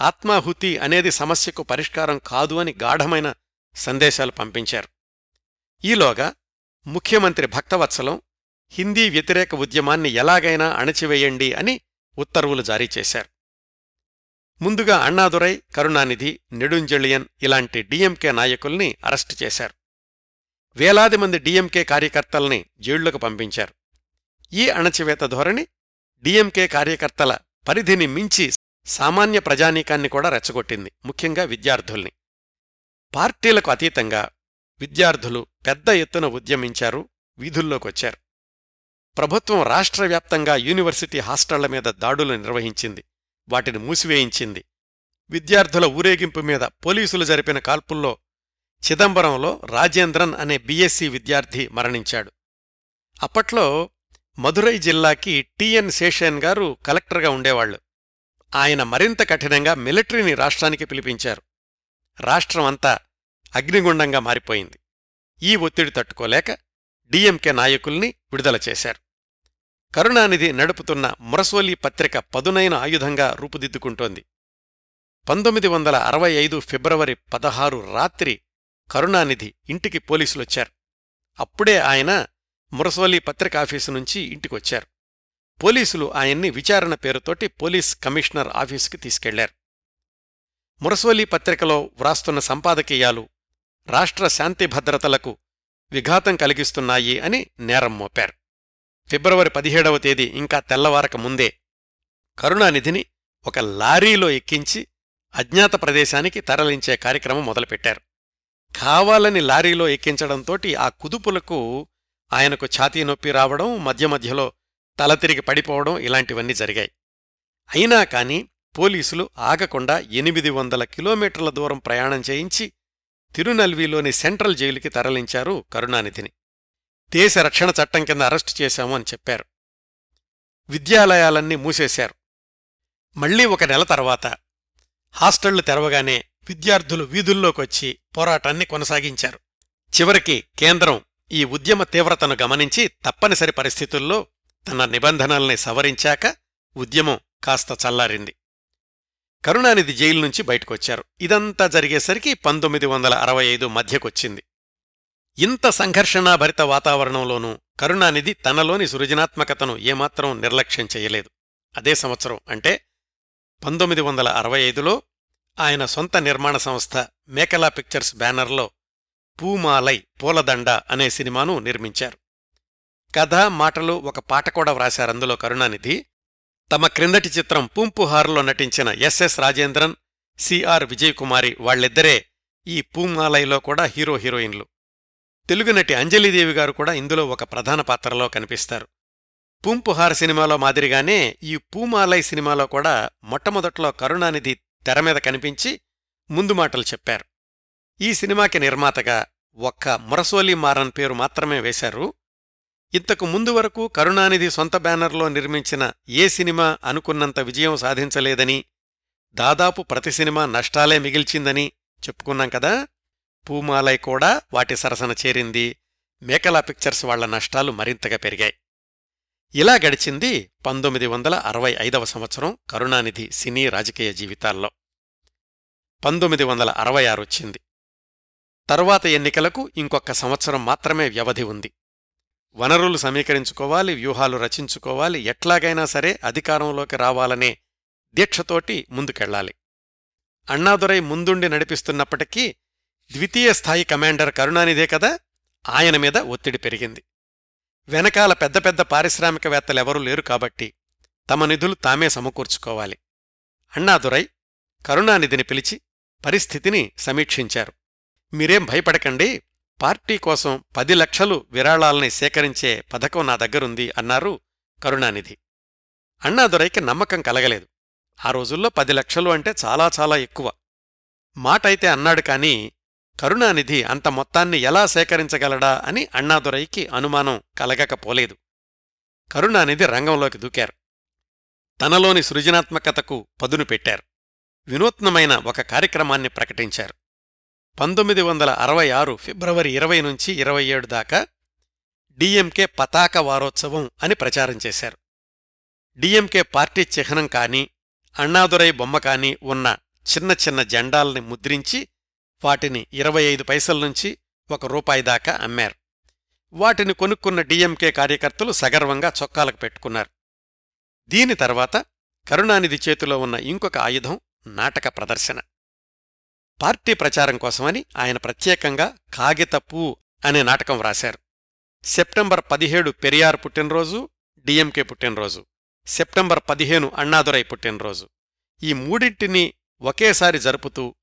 ఆత్మాహుతి అనేది సమస్యకు పరిష్కారం కాదు అని గాఢమైన సందేశాలు పంపించారు. ఈలోగా ముఖ్యమంత్రి భక్తవత్సలం హిందీ వ్యతిరేక ఉద్యమాన్ని ఎలాగైనా అణచివేయండి అని ఉత్తర్వులు జారీ చేశారు. ముందుగా అణ్ణాదురై కరుణానిధి నెడుంజెళియన్ ఇలాంటి డిఎంకే నాయకుల్ని అరెస్టు చేశారు. వేలాది మంది డిఎంకే కార్యకర్తల్ని జైళ్ళకు పంపించారు. ఈ అణచివేత ధోరణి డిఎంకే కార్యకర్తల పరిధిని మించి సామాన్య ప్రజానీకాన్ని కూడా రెచ్చగొట్టింది ముఖ్యంగా విద్యార్థుల్ని. పార్టీలకు అతీతంగా విద్యార్థులు పెద్ద ఎత్తున ఉద్యమించారు వీధుల్లోకొచ్చారు. ప్రభుత్వం రాష్ట్రవ్యాప్తంగా యూనివర్సిటీ హాస్టళ్ళ మీద దాడులు నిర్వహించింది వాటిని మూసివేయించింది. విద్యార్థుల ఊరేగింపు మీద పోలీసులు జరిపిన కాల్పుల్లో చిదంబరంలో రాజేంద్రన్ అనే బీఎస్సీ విద్యార్థి మరణించాడు. అప్పట్లో మధురై జిల్లాకి టిఎన్ శేషన్ గారు కలెక్టర్గా ఉండేవాళ్ళు ఆయన మరింత కఠినంగా మిలిటరీని రాష్ట్రానికి పిలిపించారు. రాష్ట్రమంతా అగ్నిగుండంగా మారిపోయింది. ఈ ఒత్తిడి తట్టుకోలేక డిఎంకే నాయకుల్ని విడుదల చేశారు. కరుణానిధి నడుపుతున్న మురసోలి పత్రిక పదునైన ఆయుధంగా రూపుదిద్దుకుంటోంది. పంతొమ్మిది వందల అరవై ఐదు ఫిబ్రవరి పదహారు రాత్రి కరుణానిధి ఇంటికి పోలీసులొచ్చారు. అప్పుడే ఆయన మురసవల్లి పత్రికాఫీసు నుంచి ఇంటికొచ్చారు. పోలీసులు ఆయన్ని విచారణ పేరుతోటి పోలీస్ కమిషనర్ ఆఫీసుకి తీసుకెళ్ళారు. మురసవల్లి పత్రికలో వ్రాస్తున్న సంపాదకీయాలు రాష్ట్ర శాంతి భద్రతలకు విఘాతం కలిగిస్తున్నాయి అని నేరం మోపారు. ఫిబ్రవరి పదిహేడవ తేదీ ఇంకా తెల్లవారక ముందే కరుణానిధిని ఒక లారీలో ఎక్కించి అజ్ఞాత ప్రదేశానికి తరలించే కార్యక్రమం మొదలుపెట్టారు. కావాలని లారీలో ఎక్కించడంతోటి ఆ కుదుపులకు ఆయనకు ఛాతీ నొప్పి రావడం మధ్య మధ్యలో తల తిరిగి పడిపోవడం ఇలాంటివన్నీ జరిగాయి. అయినా కాని పోలీసులు ఆగకుండా ఎనిమిది వందల కిలోమీటర్ల దూరం ప్రయాణం చేయించి తిరునల్విలోని సెంట్రల్ జైలుకి తరలించారు కరుణానిధిని. దేశ రక్షణ చట్టం కింద అరెస్టు చేశాము అని చెప్పారు. విద్యాలయాలన్నీ మూసేశారు. మళ్ళీ ఒక నెల తర్వాత హాస్టళ్ళు తెరవగానే విద్యార్థులు వీధుల్లోకొచ్చి పోరాటాన్ని కొనసాగించారు. చివరికి కేంద్రం ఈ ఉద్యమ తీవ్రతను గమనించి తప్పనిసరి పరిస్థితుల్లో తన నిబంధనల్ని సవరించాక ఉద్యమం కాస్త చల్లారింది. కరుణానిధి జైలు నుంచి బయటకొచ్చారు. ఇదంతా జరిగేసరికి పంతొమ్మిది వందల అరవై ఐదు మధ్యకొచ్చింది. ఇంత సంఘర్షణాభరిత వాతావరణంలోనూ కరుణానిధి తనలోని సృజనాత్మకతను ఏమాత్రం నిర్లక్ష్యం చేయలేదు. అదే సంవత్సరం అంటే పంతొమ్మిది వందల అరవై ఐదులో ఆయన సొంత నిర్మాణ సంస్థ మేకలా పిక్చర్స్ బ్యానర్లో పూమాలై పూలదండ అనే సినిమాను నిర్మించారు. కథ మాటలు ఒక పాట కూడా వ్రాశారందులో కరుణానిధి తమ క్రిందటి చిత్రం పూంపుహారులో నటించిన ఎస్ఎస్ రాజేంద్రన్ సిఆర్ విజయకుమారి వాళ్ళిద్దరే ఈ పూమాలైలో కూడా హీరో హీరోయిన్లు. తెలుగు నటి అంజలీదేవి గారు కూడా ఇందులో ఒక ప్రధాన పాత్రలో కనిపిస్తారు. పూంపుహార్ సినిమాలో మాదిరిగానే ఈ పూమాలై సినిమాలో కూడా మొట్టమొదట్లో కరుణానిధి తెర మీద కనిపించి ముందు మాటలు చెప్పారు. ఈ సినిమాకి నిర్మాతగా ఒక్క మురసోలి మారన్ పేరు మాత్రమే వేశారు. ఇంతకు ముందు వరకు కరుణానిధి సొంత బ్యానర్లో నిర్మించిన ఏ సినిమా అనుకున్నంత విజయం సాధించలేదని దాదాపు ప్రతి సినిమా నష్టాలే మిగిల్చిందని చెప్పుకున్నాం కదా? పూమాలై కూడా వాటి సరసన చేరింది. మేకలా పిక్చర్స్ వాళ్ళ నష్టాలు మరింతగా పెరిగాయి. ఇలా గడిచింది పంతొమ్మిది వందల అరవై ఐదవ సంవత్సరం కరుణానిధి సినీ రాజకీయ జీవితాల్లో. పంతొమ్మిది వందల అరవై ఆరు వచ్చింది. తరువాత ఎన్నికలకు ఇంకొక సంవత్సరం మాత్రమే వ్యవధి ఉంది. వనరులు సమీకరించుకోవాలి వ్యూహాలు రచించుకోవాలి ఎట్లాగైనా సరే అధికారంలోకి రావాలనే దీక్షతోటి ముందుకెళ్ళాలి అన్నాదురై ముందుండి నడిపిస్తున్నప్పటికీ ద్వితీయ స్థాయి కమాండర్ కరుణానిదే కదా ఆయన మీద ఒత్తిడి పెరిగింది. వెనకాల పెద్ద పెద్ద పారిశ్రామికవేత్తలెవరూ లేరు కాబట్టి తమ నిధులు తామే సమకూర్చుకోవాలి. అన్నాదురై కరుణానిధిని పిలిచి పరిస్థితిని సమీక్షించారు. మీరేం భయపడకండి పార్టీ కోసం పది లక్షలు విరాళాల్ని సేకరించే పథకం నా దగ్గరుంది అన్నారు కరుణానిధి. అన్నాదురైకి నమ్మకం కలగలేదు. ఆ రోజుల్లో పది లక్షలు అంటే చాలా చాలా ఎక్కువ. మాటైతే అన్నాడు కాని కరుణానిధి అంత మొత్తాన్ని ఎలా సేకరించగలడా అని అణ్ణాదురైకి అనుమానం కలగకపోలేదు. కరుణానిధి రంగంలోకి దూకారు. తనలోని సృజనాత్మకతకు పదును పెట్టారు. వినూత్నమైన ఒక కార్యక్రమాన్ని ప్రకటించారు. పంతొమ్మిది వందల అరవై ఆరు ఫిబ్రవరి ఇరవై నుంచి ఇరవై ఏడు దాకా డిఎంకే పతాక వారోత్సవం అని ప్రచారం చేశారు. డిఎంకే పార్టీ చిహ్నం కానీ అణ్ణాదురై బొమ్మ కాని ఉన్న చిన్న చిన్న జెండాల్ని ముద్రించి వాటిని ఇరవై ఐదు పైసల నుంచి ఒక రూపాయి దాకా అమ్మారు. వాటిని కొనుక్కున్న డిఎంకే కార్యకర్తలు సగర్వంగా చొక్కాలకు పెట్టుకున్నారు. దీని తర్వాత కరుణానిధి చేతిలో ఉన్న ఇంకొక ఆయుధం నాటక ప్రదర్శన. పార్టీ ప్రచారం కోసమని ఆయన ప్రత్యేకంగా కాగితపూ అనే నాటకం వ్రాశారు. సెప్టెంబర్ పదిహేడు పెరియార్ పుట్టినరోజు డిఎంకే పుట్టినరోజు. సెప్టెంబర్ పదిహేను అన్నాదురై పుట్టినరోజు. ఈ మూడింటిని ఒకేసారి జరుపుతూ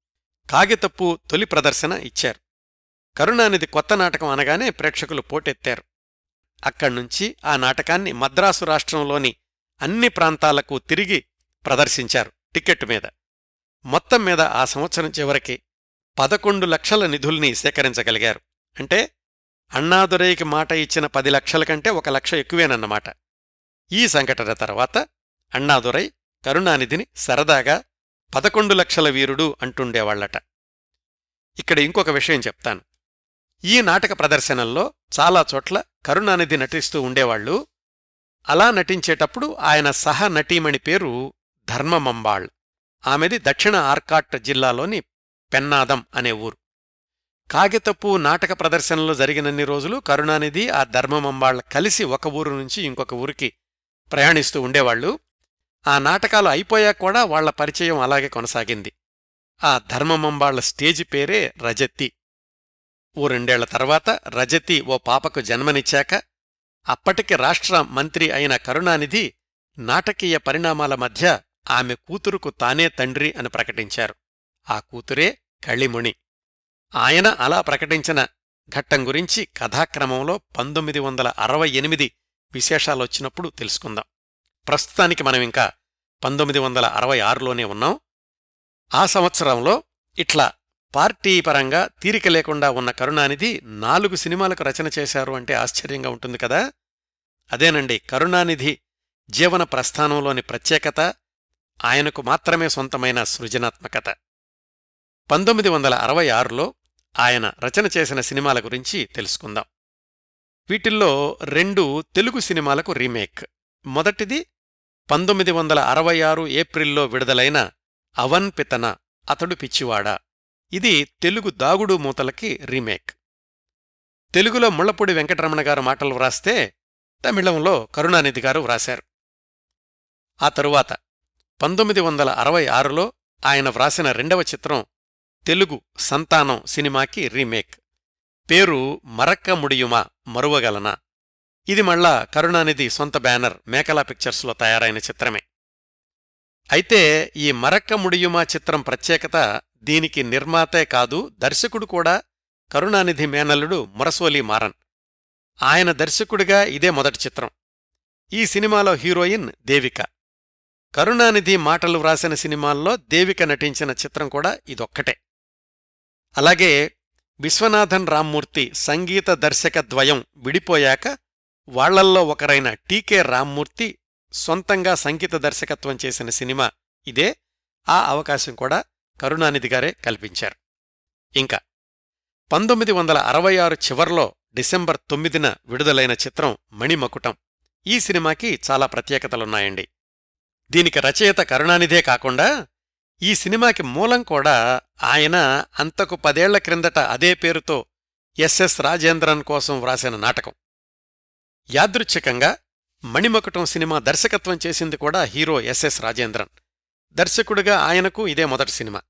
కాగితపు తొలి ప్రదర్శన ఇచ్చారు. కరుణానిధి కొత్త నాటకం అనగానే ప్రేక్షకులు పోటెత్తారు. అక్కడ్నుంచి ఆ నాటకాన్ని మద్రాసు రాష్ట్రంలోని అన్ని ప్రాంతాలకు తిరిగి ప్రదర్శించారు టిక్కెట్టు మీద. మొత్తం మీద ఆ సంవత్సరం చివరికి పదకొండు లక్షల నిధుల్ని సేకరించగలిగారు. అంటే అన్నాదురైకి మాట ఇచ్చిన పది లక్షల కంటే ఒక లక్ష ఎక్కువేనన్నమాట. ఈ సంఘటన తర్వాత అన్నాదురై కరుణానిధిని సరదాగా పదకొండు లక్షల వీరుడు అంటుండేవాళ్ళట ఇక్కడ ఇంకొక విషయం చెప్తాను. ఈ నాటక ప్రదర్శనల్లో చాలా చోట్ల కరుణానిధి నటిస్తూ ఉండేవాళ్ళు అలా నటించేటప్పుడు ఆయన సహ నటీమణి పేరు ధర్మమంబాళ్. ఆమెది దక్షిణ ఆర్కాట్ జిల్లాలోని పెన్నాదం అనే ఊరు. కాగితపు నాటక ప్రదర్శనలు జరిగినన్ని రోజులు కరుణానిధి ఆ ధర్మమంబాళ్ కలిసి ఒక ఊరు నుంచి ఇంకొక ఊరికి ప్రయాణిస్తూ ఉండేవాళ్ళు ఆ నాటకాలు అయిపోయాక కూడా వాళ్ళ పరిచయం అలాగే కొనసాగింది. ఆ ధర్మమంబాళ్ళ స్టేజి పేరే రజతి. ఓ రెండేళ్ళ తర్వాత రజతి ఓ పాపకు జన్మనిచ్చాక అప్పటికి రాష్ట్ర మంత్రి అయిన కరుణానిధి నాటకీయ పరిణామాల మధ్య ఆమె కూతురుకు తానే తండ్రి అని ప్రకటించారు. ఆ కూతురే కళిముణి ఆయన అలా ప్రకటించిన ఘట్టం గురించి కథాక్రమంలో పంతొమ్మిది వందల అరవై ఎనిమిది విశేషాలొచ్చినప్పుడు తెలుసుకుందాం. ప్రస్తుతానికి మనం ఇంకా పంతొమ్మిది వందల అరవై ఆరులోనే ఉన్నాం. ఆ సంవత్సరంలో ఇట్లా పార్టీ పరంగా తీరిక లేకుండా ఉన్న కరుణానిధి నాలుగు సినిమాలకు రచన చేశారు అంటే ఆశ్చర్యంగా ఉంటుంది కదా. అదేనండి కరుణానిధి జీవన ప్రస్థానంలోని ప్రత్యేకత ఆయనకు మాత్రమే సొంతమైన సృజనాత్మకత. పంతొమ్మిది వందల అరవై ఆరులో ఆయన రచన చేసిన సినిమాల గురించి తెలుసుకుందాం. వీటిల్లో రెండు తెలుగు సినిమాలకు రీమేక్. మొదటిది పంతొమ్మిది వందల అరవై ఆరు ఏప్రిల్లో విడుదలైన అవన్ పితన అతడు పిచ్చివాడా. ఇది తెలుగు దాగుడు మూతలకి రీమేక్. తెలుగులో ముళ్ళపూడి వెంకటరమణ గారు మాటలు వ్రాస్తే తమిళంలో కరుణానిధి గారు వ్రాశారు. ఆ తరువాత పంతొమ్మిది వందల అరవై ఆరులో ఆయన వ్రాసిన రెండవ చిత్రం తెలుగు సంతానం సినిమాకి రీమేక్. పేరు మరక్క ముడియుమా మరువగలనా? ఇది మళ్ళా కరుణానిధి సొంత బ్యానర్ మేకలా పిక్చర్స్లో తయారైన చిత్రమే. అయితే ఈ మరక్క ముడియుమా చిత్రం ప్రత్యేకత దీనికి నిర్మాతే కాదు దర్శకుడు కూడా కరుణానిధి మేనల్లుడు మురసోలి మారన్. ఆయన దర్శకుడిగా ఇదే మొదటి చిత్రం. ఈ సినిమాలో హీరోయిన్ దేవిక. కరుణానిధి మాటలు వ్రాసిన సినిమాల్లో దేవిక నటించిన చిత్రం కూడా ఇదొక్కటే. అలాగే విశ్వనాథన్ రామ్మూర్తి సంగీత దర్శక ద్వయం విడిపోయాక వాళ్ళల్లో ఒకరైన టీకే రామ్మూర్తి సొంతంగా సంగీత దర్శకత్వం చేసిన సినిమా ఇదే. ఆ అవకాశం కూడా కరుణానిధి గారే కల్పించారు. ఇంకా పంతొమ్మిది వందల అరవై ఆరు చివర్లో డిసెంబర్ తొమ్మిదిన విడుదలైన చిత్రం మణిమకుటం ఈ సినిమాకి చాలా ప్రత్యేకతలున్నాయండి. దీనికి రచయిత కరుణానిధే కాకుండా ఈ సినిమాకి మూలం కూడా ఆయన అంతకు పదేళ్ళ క్రిందట అదే పేరుతో ఎస్ఎస్ రాజేంద్రన్ కోసం వ్రాసిన నాటకం. యాదృచ్ఛికంగా మణిమకుటం సినిమా దర్శకత్వం చేసింది కూడా హీరో ఎస్ఎస్ రాజేంద్రన్. దర్శకుడిగా ఆయనకు ఇదే మొదటి సినిమా.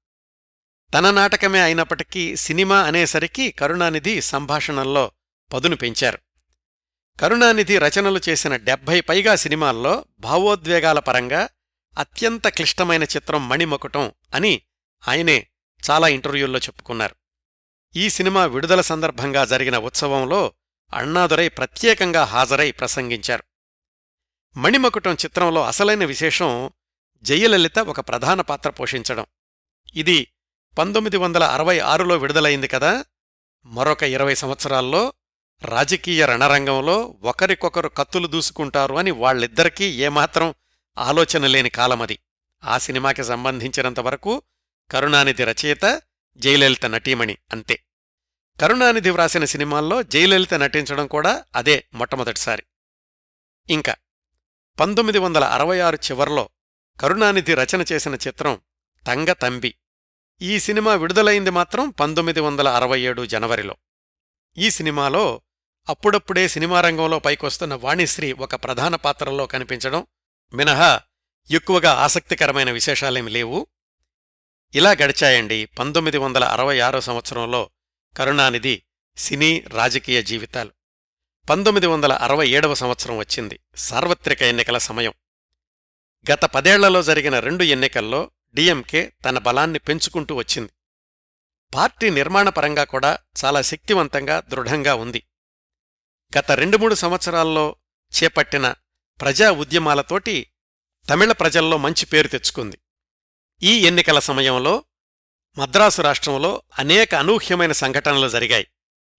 తన నాటకమే అయినప్పటికీ సినిమా అనేసరికి కరుణానిధి సంభాషణల్లో పదును పెంచారు. కరుణానిధి రచనలు చేసిన డెబ్భై పైగా సినిమాల్లో భావోద్వేగాల పరంగా అత్యంత క్లిష్టమైన చిత్రం మణిమకుటం అని ఆయనే చాలా ఇంటర్వ్యూల్లో చెప్పుకున్నారు. ఈ సినిమా విడుదల సందర్భంగా జరిగిన ఉత్సవంలో అణ్ణాదురై ప్రత్యేకంగా హాజరై ప్రసంగించారు. మణిమకుటం చిత్రంలో అసలైన విశేషం జయలలిత ఒక ప్రధాన పాత్ర పోషించడం. ఇది పంతొమ్మిది వందల అరవై ఆరులో విడుదలైంది కదా మరొక ఇరవై సంవత్సరాల్లో రాజకీయ రణరంగంలో ఒకరికొకరు కత్తులు దూసుకుంటారు అని వాళ్ళిద్దరికీ ఏమాత్రం ఆలోచన లేని కాలమది ఆ సినిమాకి సంబంధించినంతవరకు కరుణానిధి రచయిత జయలలిత నటీమణి అంతే. కరుణానిధి వ్రాసిన సినిమాల్లో జయలలిత నటించడం కూడా అదే మొట్టమొదటిసారి. ఇంకా పంతొమ్మిది వందల అరవై ఆరు చివర్లో కరుణానిధి రచన చేసిన చిత్రం తంగ తంబి. ఈ సినిమా విడుదలైంది మాత్రం పంతొమ్మిది వందల అరవై ఏడు జనవరిలో. ఈ సినిమాలో అప్పుడప్పుడే సినిమా రంగంలో పైకొస్తున్న వాణిశ్రీ ఒక ప్రధాన పాత్రలో కనిపించడం మినహా ఎక్కువగా ఆసక్తికరమైన విశేషాలేమి లేవు. ఇలా గడిచాయండి పంతొమ్మిది వందల అరవై ఆరో సంవత్సరంలో కరుణానిధి సినీ రాజకీయ జీవితాలు. పంతొమ్మిది వందల అరవై ఏడవ సంవత్సరం వచ్చింది. సార్వత్రిక ఎన్నికల సమయం. గత పదేళ్ళలో జరిగిన రెండు ఎన్నికల్లో డిఎంకే తన బలాన్ని పెంచుకుంటూ వచ్చింది. పార్టీ నిర్మాణపరంగా కూడా చాలా శక్తివంతంగా దృఢంగా ఉంది. గత రెండు మూడు సంవత్సరాల్లో చేపట్టిన ప్రజా ఉద్యమాలతోటి తమిళ ప్రజల్లో మంచి పేరు తెచ్చుకుంది. ఈ ఎన్నికల సమయంలో మద్రాసు రాష్ట్రంలో అనేక అనూహ్యమైన సంఘటనలు జరిగాయి.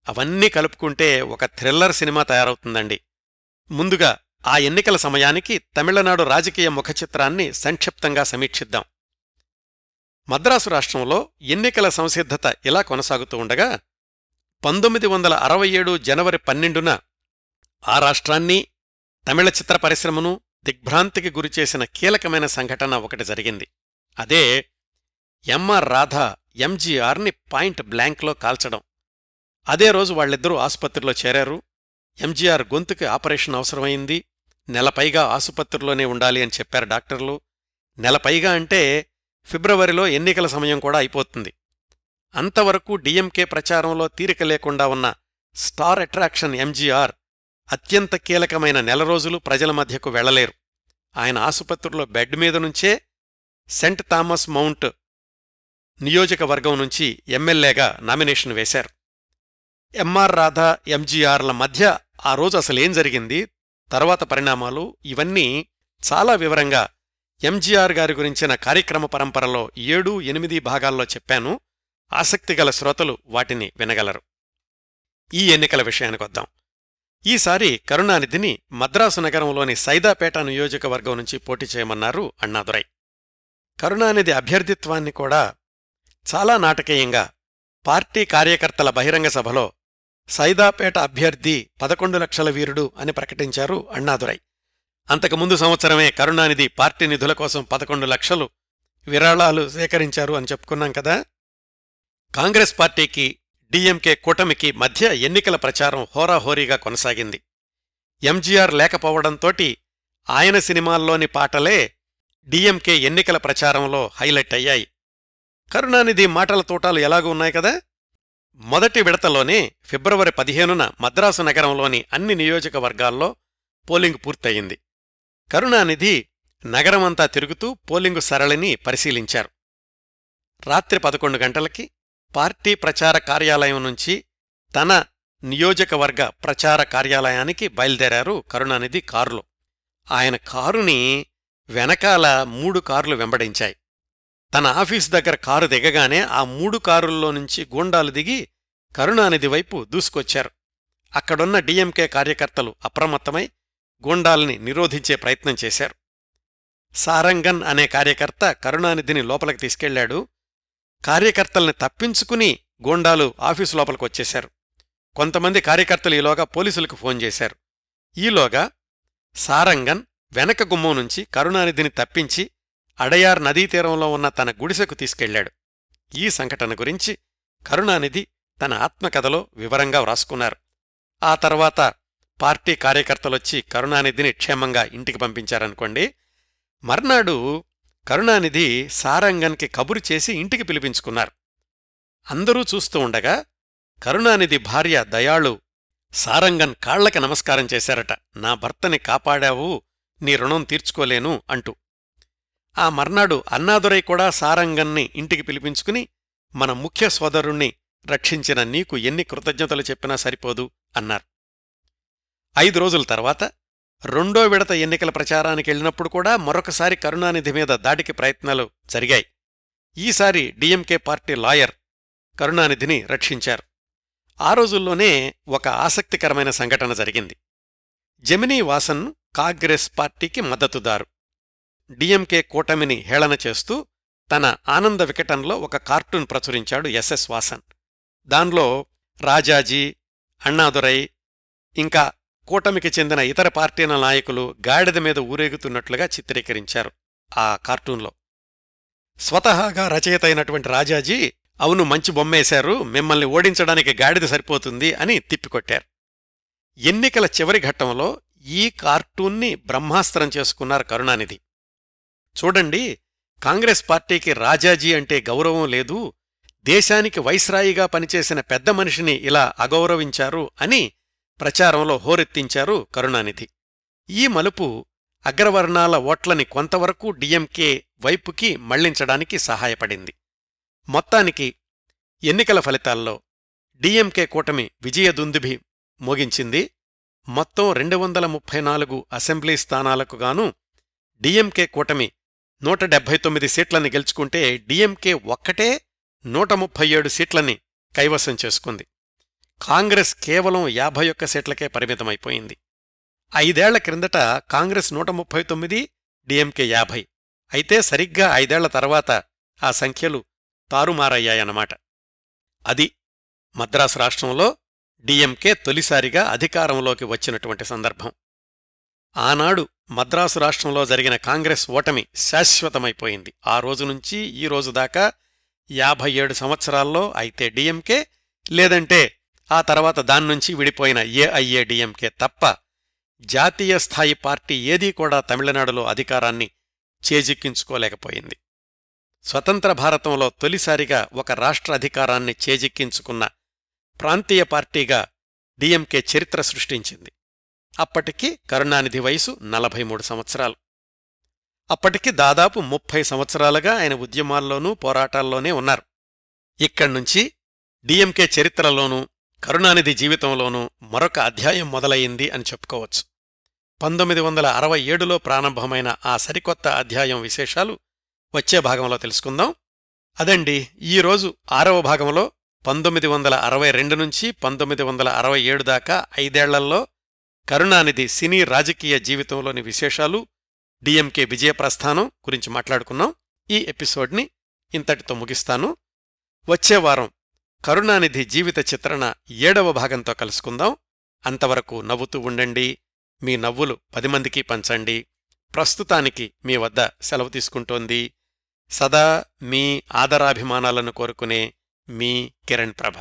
అవన్నీ కలుపుకుంటే ఒక థ్రిల్లర్ సినిమా తయారవుతుందండి. ముందుగా ఆ ఎన్నికల సమయానికి తమిళనాడు రాజకీయ ముఖచిత్రాన్ని సంక్షిప్తంగా సమీక్షిద్దాం. మద్రాసు రాష్ట్రంలో ఎన్నికల సంసిద్ధత ఇలా కొనసాగుతూ ఉండగా పంతొమ్మిది వందల అరవై ఏడు జనవరి పన్నెండున ఆ రాష్ట్రాన్ని తమిళ చిత్ర పరిశ్రమను దిగ్భ్రాంతికి గురిచేసిన కీలకమైన సంఘటన ఒకటి జరిగింది. అదే ఎంఆర్ రాధ ఎంజీఆర్ని పాయింట్ బ్లాంక్లో కాల్చడం. అదే రోజు వాళ్ళిద్దరూ ఆసుపత్రిలో చేరారు. ఎంజీఆర్ గొంతుకి ఆపరేషన్ అవసరమైంది. నెలపైగా ఆసుపత్రిలోనే ఉండాలి అని చెప్పారు డాక్టర్లు. నెలపైగా అంటే ఫిబ్రవరిలో ఎన్నికల సమయం కూడా అయిపోతుంది. అంతవరకు డిఎంకే ప్రచారంలో తీరిక లేకుండా ఉన్న స్టార్ అట్రాక్షన్ ఎంజీఆర్ అత్యంత కీలకమైన నెల రోజులు ప్రజల మధ్యకు వెళ్ళలేరు ఆయన ఆసుపత్రిలో బెడ్ మీద నుంచే సెంట్ థామస్ మౌంట్ నియోజకవర్గం నుంచి ఎమ్మెల్యేగా నామినేషన్ వేశారు. ఎంఆర్ రాధా ఎంజీఆర్ల మధ్య ఆ రోజు అసలేం జరిగింది తర్వాత పరిణామాలు ఇవన్నీ చాలా వివరంగా ఎంజీఆర్ గారి గురించిన కార్యక్రమ పరంపరలో ఏడు ఎనిమిది భాగాల్లో చెప్పాను. ఆసక్తిగల శ్రోతలు వాటిని వినగలరు. ఈ ఎన్నికల విషయానికొద్దాం ఈసారి కరుణానిధిని మద్రాసు నగరంలోని సైదాపేట నియోజకవర్గం నుంచి పోటీ చేయమన్నారు అన్నాదురై. కరుణానిధి అభ్యర్థిత్వాన్ని కూడా చాలా నాటకీయంగా పార్టీ కార్యకర్తల బహిరంగ సభలో సైదాపేట అభ్యర్థి పదకొండు లక్షల వీరుడు అని ప్రకటించారు అణ్ణాదురై అంతకుముందు సంవత్సరమే కరుణానిధి పార్టీ నిధుల కోసం పదకొండు లక్షలు విరాళాలు సేకరించారు అని చెప్పుకున్నాం కదా. కాంగ్రెస్ పార్టీకి డిఎంకే కూటమికి మధ్య ఎన్నికల ప్రచారం హోరాహోరీగా కొనసాగింది. ఎంజీఆర్ లేకపోవడంతోటి ఆయన సినిమాల్లోని పాటలే డిఎంకే ఎన్నికల ప్రచారంలో హైలైట్ అయ్యాయి. కరుణానిధి మాటల తోటాలు ఎలాగూ ఉన్నాయి కదా? మొదటి విడతలోనే ఫిబ్రవరి పదిహేనున మద్రాసు నగరంలోని అన్ని నియోజకవర్గాల్లో పోలింగ్ పూర్తయింది. కరుణానిధి నగరమంతా తిరుగుతూ పోలింగు సరళిని పరిశీలించారు. రాత్రి పదకొండు గంటలకి పార్టీ ప్రచార కార్యాలయం నుంచి తన నియోజకవర్గ ప్రచార కార్యాలయానికి బయలుదేరారు కరుణానిధి కారులో. ఆయన కారుని వెనకాల మూడు కార్లు వెంబడించాయి. తన ఆఫీసు దగ్గర కారు దిగగానే ఆ మూడు కారుల్లో నుంచి గూండాలు దిగి కరుణానిధి వైపు దూసుకొచ్చారు. అక్కడున్న డీఎంకే కార్యకర్తలు అప్రమత్తమై గూండాల్ని నిరోధించే ప్రయత్నం చేశారు. సారంగన్ అనే కార్యకర్త కరుణానిధిని లోపలికి తీసుకెళ్ళాడు. కార్యకర్తల్ని తప్పించుకుని గూండాలు ఆఫీసు లోపలికొచ్చేశారు కొంతమంది కార్యకర్తలు ఈలోగా పోలీసులకు ఫోన్ చేశారు. ఈలోగా సారంగన్ వెనక గుమ్మం నుంచి కరుణానిధిని తప్పించి అడయార్ నదీతీరంలో ఉన్న తన గుడిసెకు తీసుకెళ్ళాడు ఈ సంఘటన గురించి కరుణానిధి తన ఆత్మకథలో వివరంగా వ్రాసుకున్నారు. ఆ తర్వాత పార్టీ కార్యకర్తలొచ్చి కరుణానిధిని క్షేమంగా ఇంటికి పంపించారనుకోండి మర్నాడు కరుణానిధి సారంగన్కి కబురు చేసి ఇంటికి పిలిపించుకున్నారు. అందరూ చూస్తూ ఉండగా కరుణానిధి భార్య దయాళు సారంగన్ కాళ్ళకి నమస్కారం చేశారట. నా భర్తని కాపాడావు నీ రుణం తీర్చుకోలేను అంటూ ఆ మర్నాడు అన్నాదురై కూడా సారంగన్ని ఇంటికి పిలిపించుకుని మన ముఖ్య సోదరుణ్ణి రక్షించిన నీకు ఎన్ని కృతజ్ఞతలు చెప్పినా సరిపోదు అన్నారు. ఐదు రోజుల తర్వాత రెండో విడత ఎన్నికల ప్రచారానికి వెళ్ళినప్పుడు కూడా మరొకసారి కరుణానిధి మీద దాడికి ప్రయత్నాలు జరిగాయి. ఈసారి డిఎంకే పార్టీ లాయర్ కరుణానిధిని రక్షించారు. ఆ రోజుల్లోనే ఒక ఆసక్తికరమైన సంఘటన జరిగింది. జమినీ వాసన్ కాంగ్రెస్ పార్టీకి మద్దతుదారు. డిఎంకే కూటమిని హేళన చేస్తూ తన ఆనంద వికటంలో ఒక కార్టూన్ ప్రచురించాడు ఎస్ఎస్ వాసన్. దాన్లో రాజాజీ అణ్ణాదురై ఇంకా కూటమికి చెందిన ఇతర పార్టీల నాయకులు గాడిద మీద ఊరేగుతున్నట్లుగా చిత్రీకరించారు ఆ కార్టూన్లో. స్వతహాగా రచయిత అయినటువంటి రాజాజీ అవును మంచి బొమ్మేశారు మిమ్మల్ని ఓడించడానికి గాడిద సరిపోతుంది అని తిప్పికొట్టారు. ఎన్నికల చివరి ఘట్టంలో ఈ కార్టూన్ని బ్రహ్మాస్త్రం చేసుకున్నారు కరుణానిధి. చూడండి కాంగ్రెస్ పార్టీకి రాజాజీ అంటే గౌరవం లేదు దేశానికి వైస్రాయిగా పనిచేసిన పెద్ద మనిషిని ఇలా అగౌరవించారు అని ప్రచారంలో హోరెత్తించారు కరుణానిధి. ఈ మలుపు అగ్రవర్ణాల ఓట్లని కొంతవరకు డిఎంకే వైపుకి మళ్ళించడానికి సహాయపడింది. మొత్తానికి ఎన్నికల ఫలితాల్లో డిఎంకే కూటమి విజయదుందుభి మోగించింది. మొత్తం రెండు వందల ముప్పై నాలుగు అసెంబ్లీ స్థానాలకు గాను డిఎంకే కూటమి నూట డెబ్బై తొమ్మిది సీట్లని గెలుచుకుంటే డిఎంకే ఒక్కటే నూట ముప్పై ఏడు సీట్లని కైవసం చేసుకుంది. కాంగ్రెస్ కేవలం యాభై ఒక్క సీట్లకే పరిమితమైపోయింది. ఐదేళ్ళ క్రిందట కాంగ్రెస్ నూట ముప్పై తొమ్మిది డిఎంకే యాభై. అయితే సరిగ్గా ఐదేళ్ళ తర్వాత ఆ సంఖ్యలు తారుమారయ్యాయన్నమాట. అది మద్రాసు రాష్ట్రంలో డిఎంకే తొలిసారిగా అధికారంలోకి వచ్చినటువంటి సందర్భం. ఆనాడు మద్రాసు రాష్ట్రంలో జరిగిన కాంగ్రెస్ ఓటమి శాశ్వతమైపోయింది. ఆ రోజు నుంచి ఈ రోజు దాకా యాభై ఏడు సంవత్సరాల్లో అయితే డిఎంకే లేదంటే ఆ తర్వాత దాన్నుంచి విడిపోయిన ఏఐఏ డిఎంకే తప్ప జాతీయ స్థాయి పార్టీ ఏదీ కూడా తమిళనాడులో అధికారాన్ని చేజిక్కించుకోలేకపోయింది. స్వతంత్ర భారతంలో తొలిసారిగా ఒక రాష్ట్ర అధికారాన్ని చేజిక్కించుకున్న ప్రాంతీయ పార్టీగా డిఎంకే చరిత్ర సృష్టించింది. అప్పటికి కరుణానిధి వయసు నలభై మూడు సంవత్సరాలు. అప్పటికి దాదాపు ముప్పై సంవత్సరాలుగా ఆయన ఉద్యమాల్లోనూ పోరాటాల్లోనే ఉన్నారు. ఇక్కడ్నుంచి డిఎంకే చరిత్రలోనూ కరుణానిధి జీవితంలోనూ మరొక అధ్యాయం మొదలయింది అని చెప్పుకోవచ్చు. పంతొమ్మిది వందల అరవై ఏడులో ప్రారంభమైన ఆ సరికొత్త అధ్యాయం విశేషాలు వచ్చే భాగంలో తెలుసుకుందాం. అదండి ఈరోజు ఆరవ భాగంలో పంతొమ్మిది వందల అరవై రెండు నుంచి పంతొమ్మిది వందల అరవై ఏడు దాకా ఐదేళ్ళలో కరుణానిధి సినీ రాజకీయ జీవితంలోని విశేషాలు డిఎంకే విజయప్రస్థానం గురించి మాట్లాడుకున్నాం. ఈ ఎపిసోడ్ని ఇంతటితో ముగిస్తాను. వచ్చే వారం కరుణానిధి జీవిత చిత్రణ ఏడవ భాగంతో కలుసుకుందాం. అంతవరకు నవ్వుతూ ఉండండి. మీ నవ్వులు పది మందికి పంచండి. ప్రస్తుతానికి మీ వద్ద సెలవు తీసుకుంటోంది సదా మీ ఆదరాభిమానాలను కోరుకునే మీ కిరణ్ ప్రభ.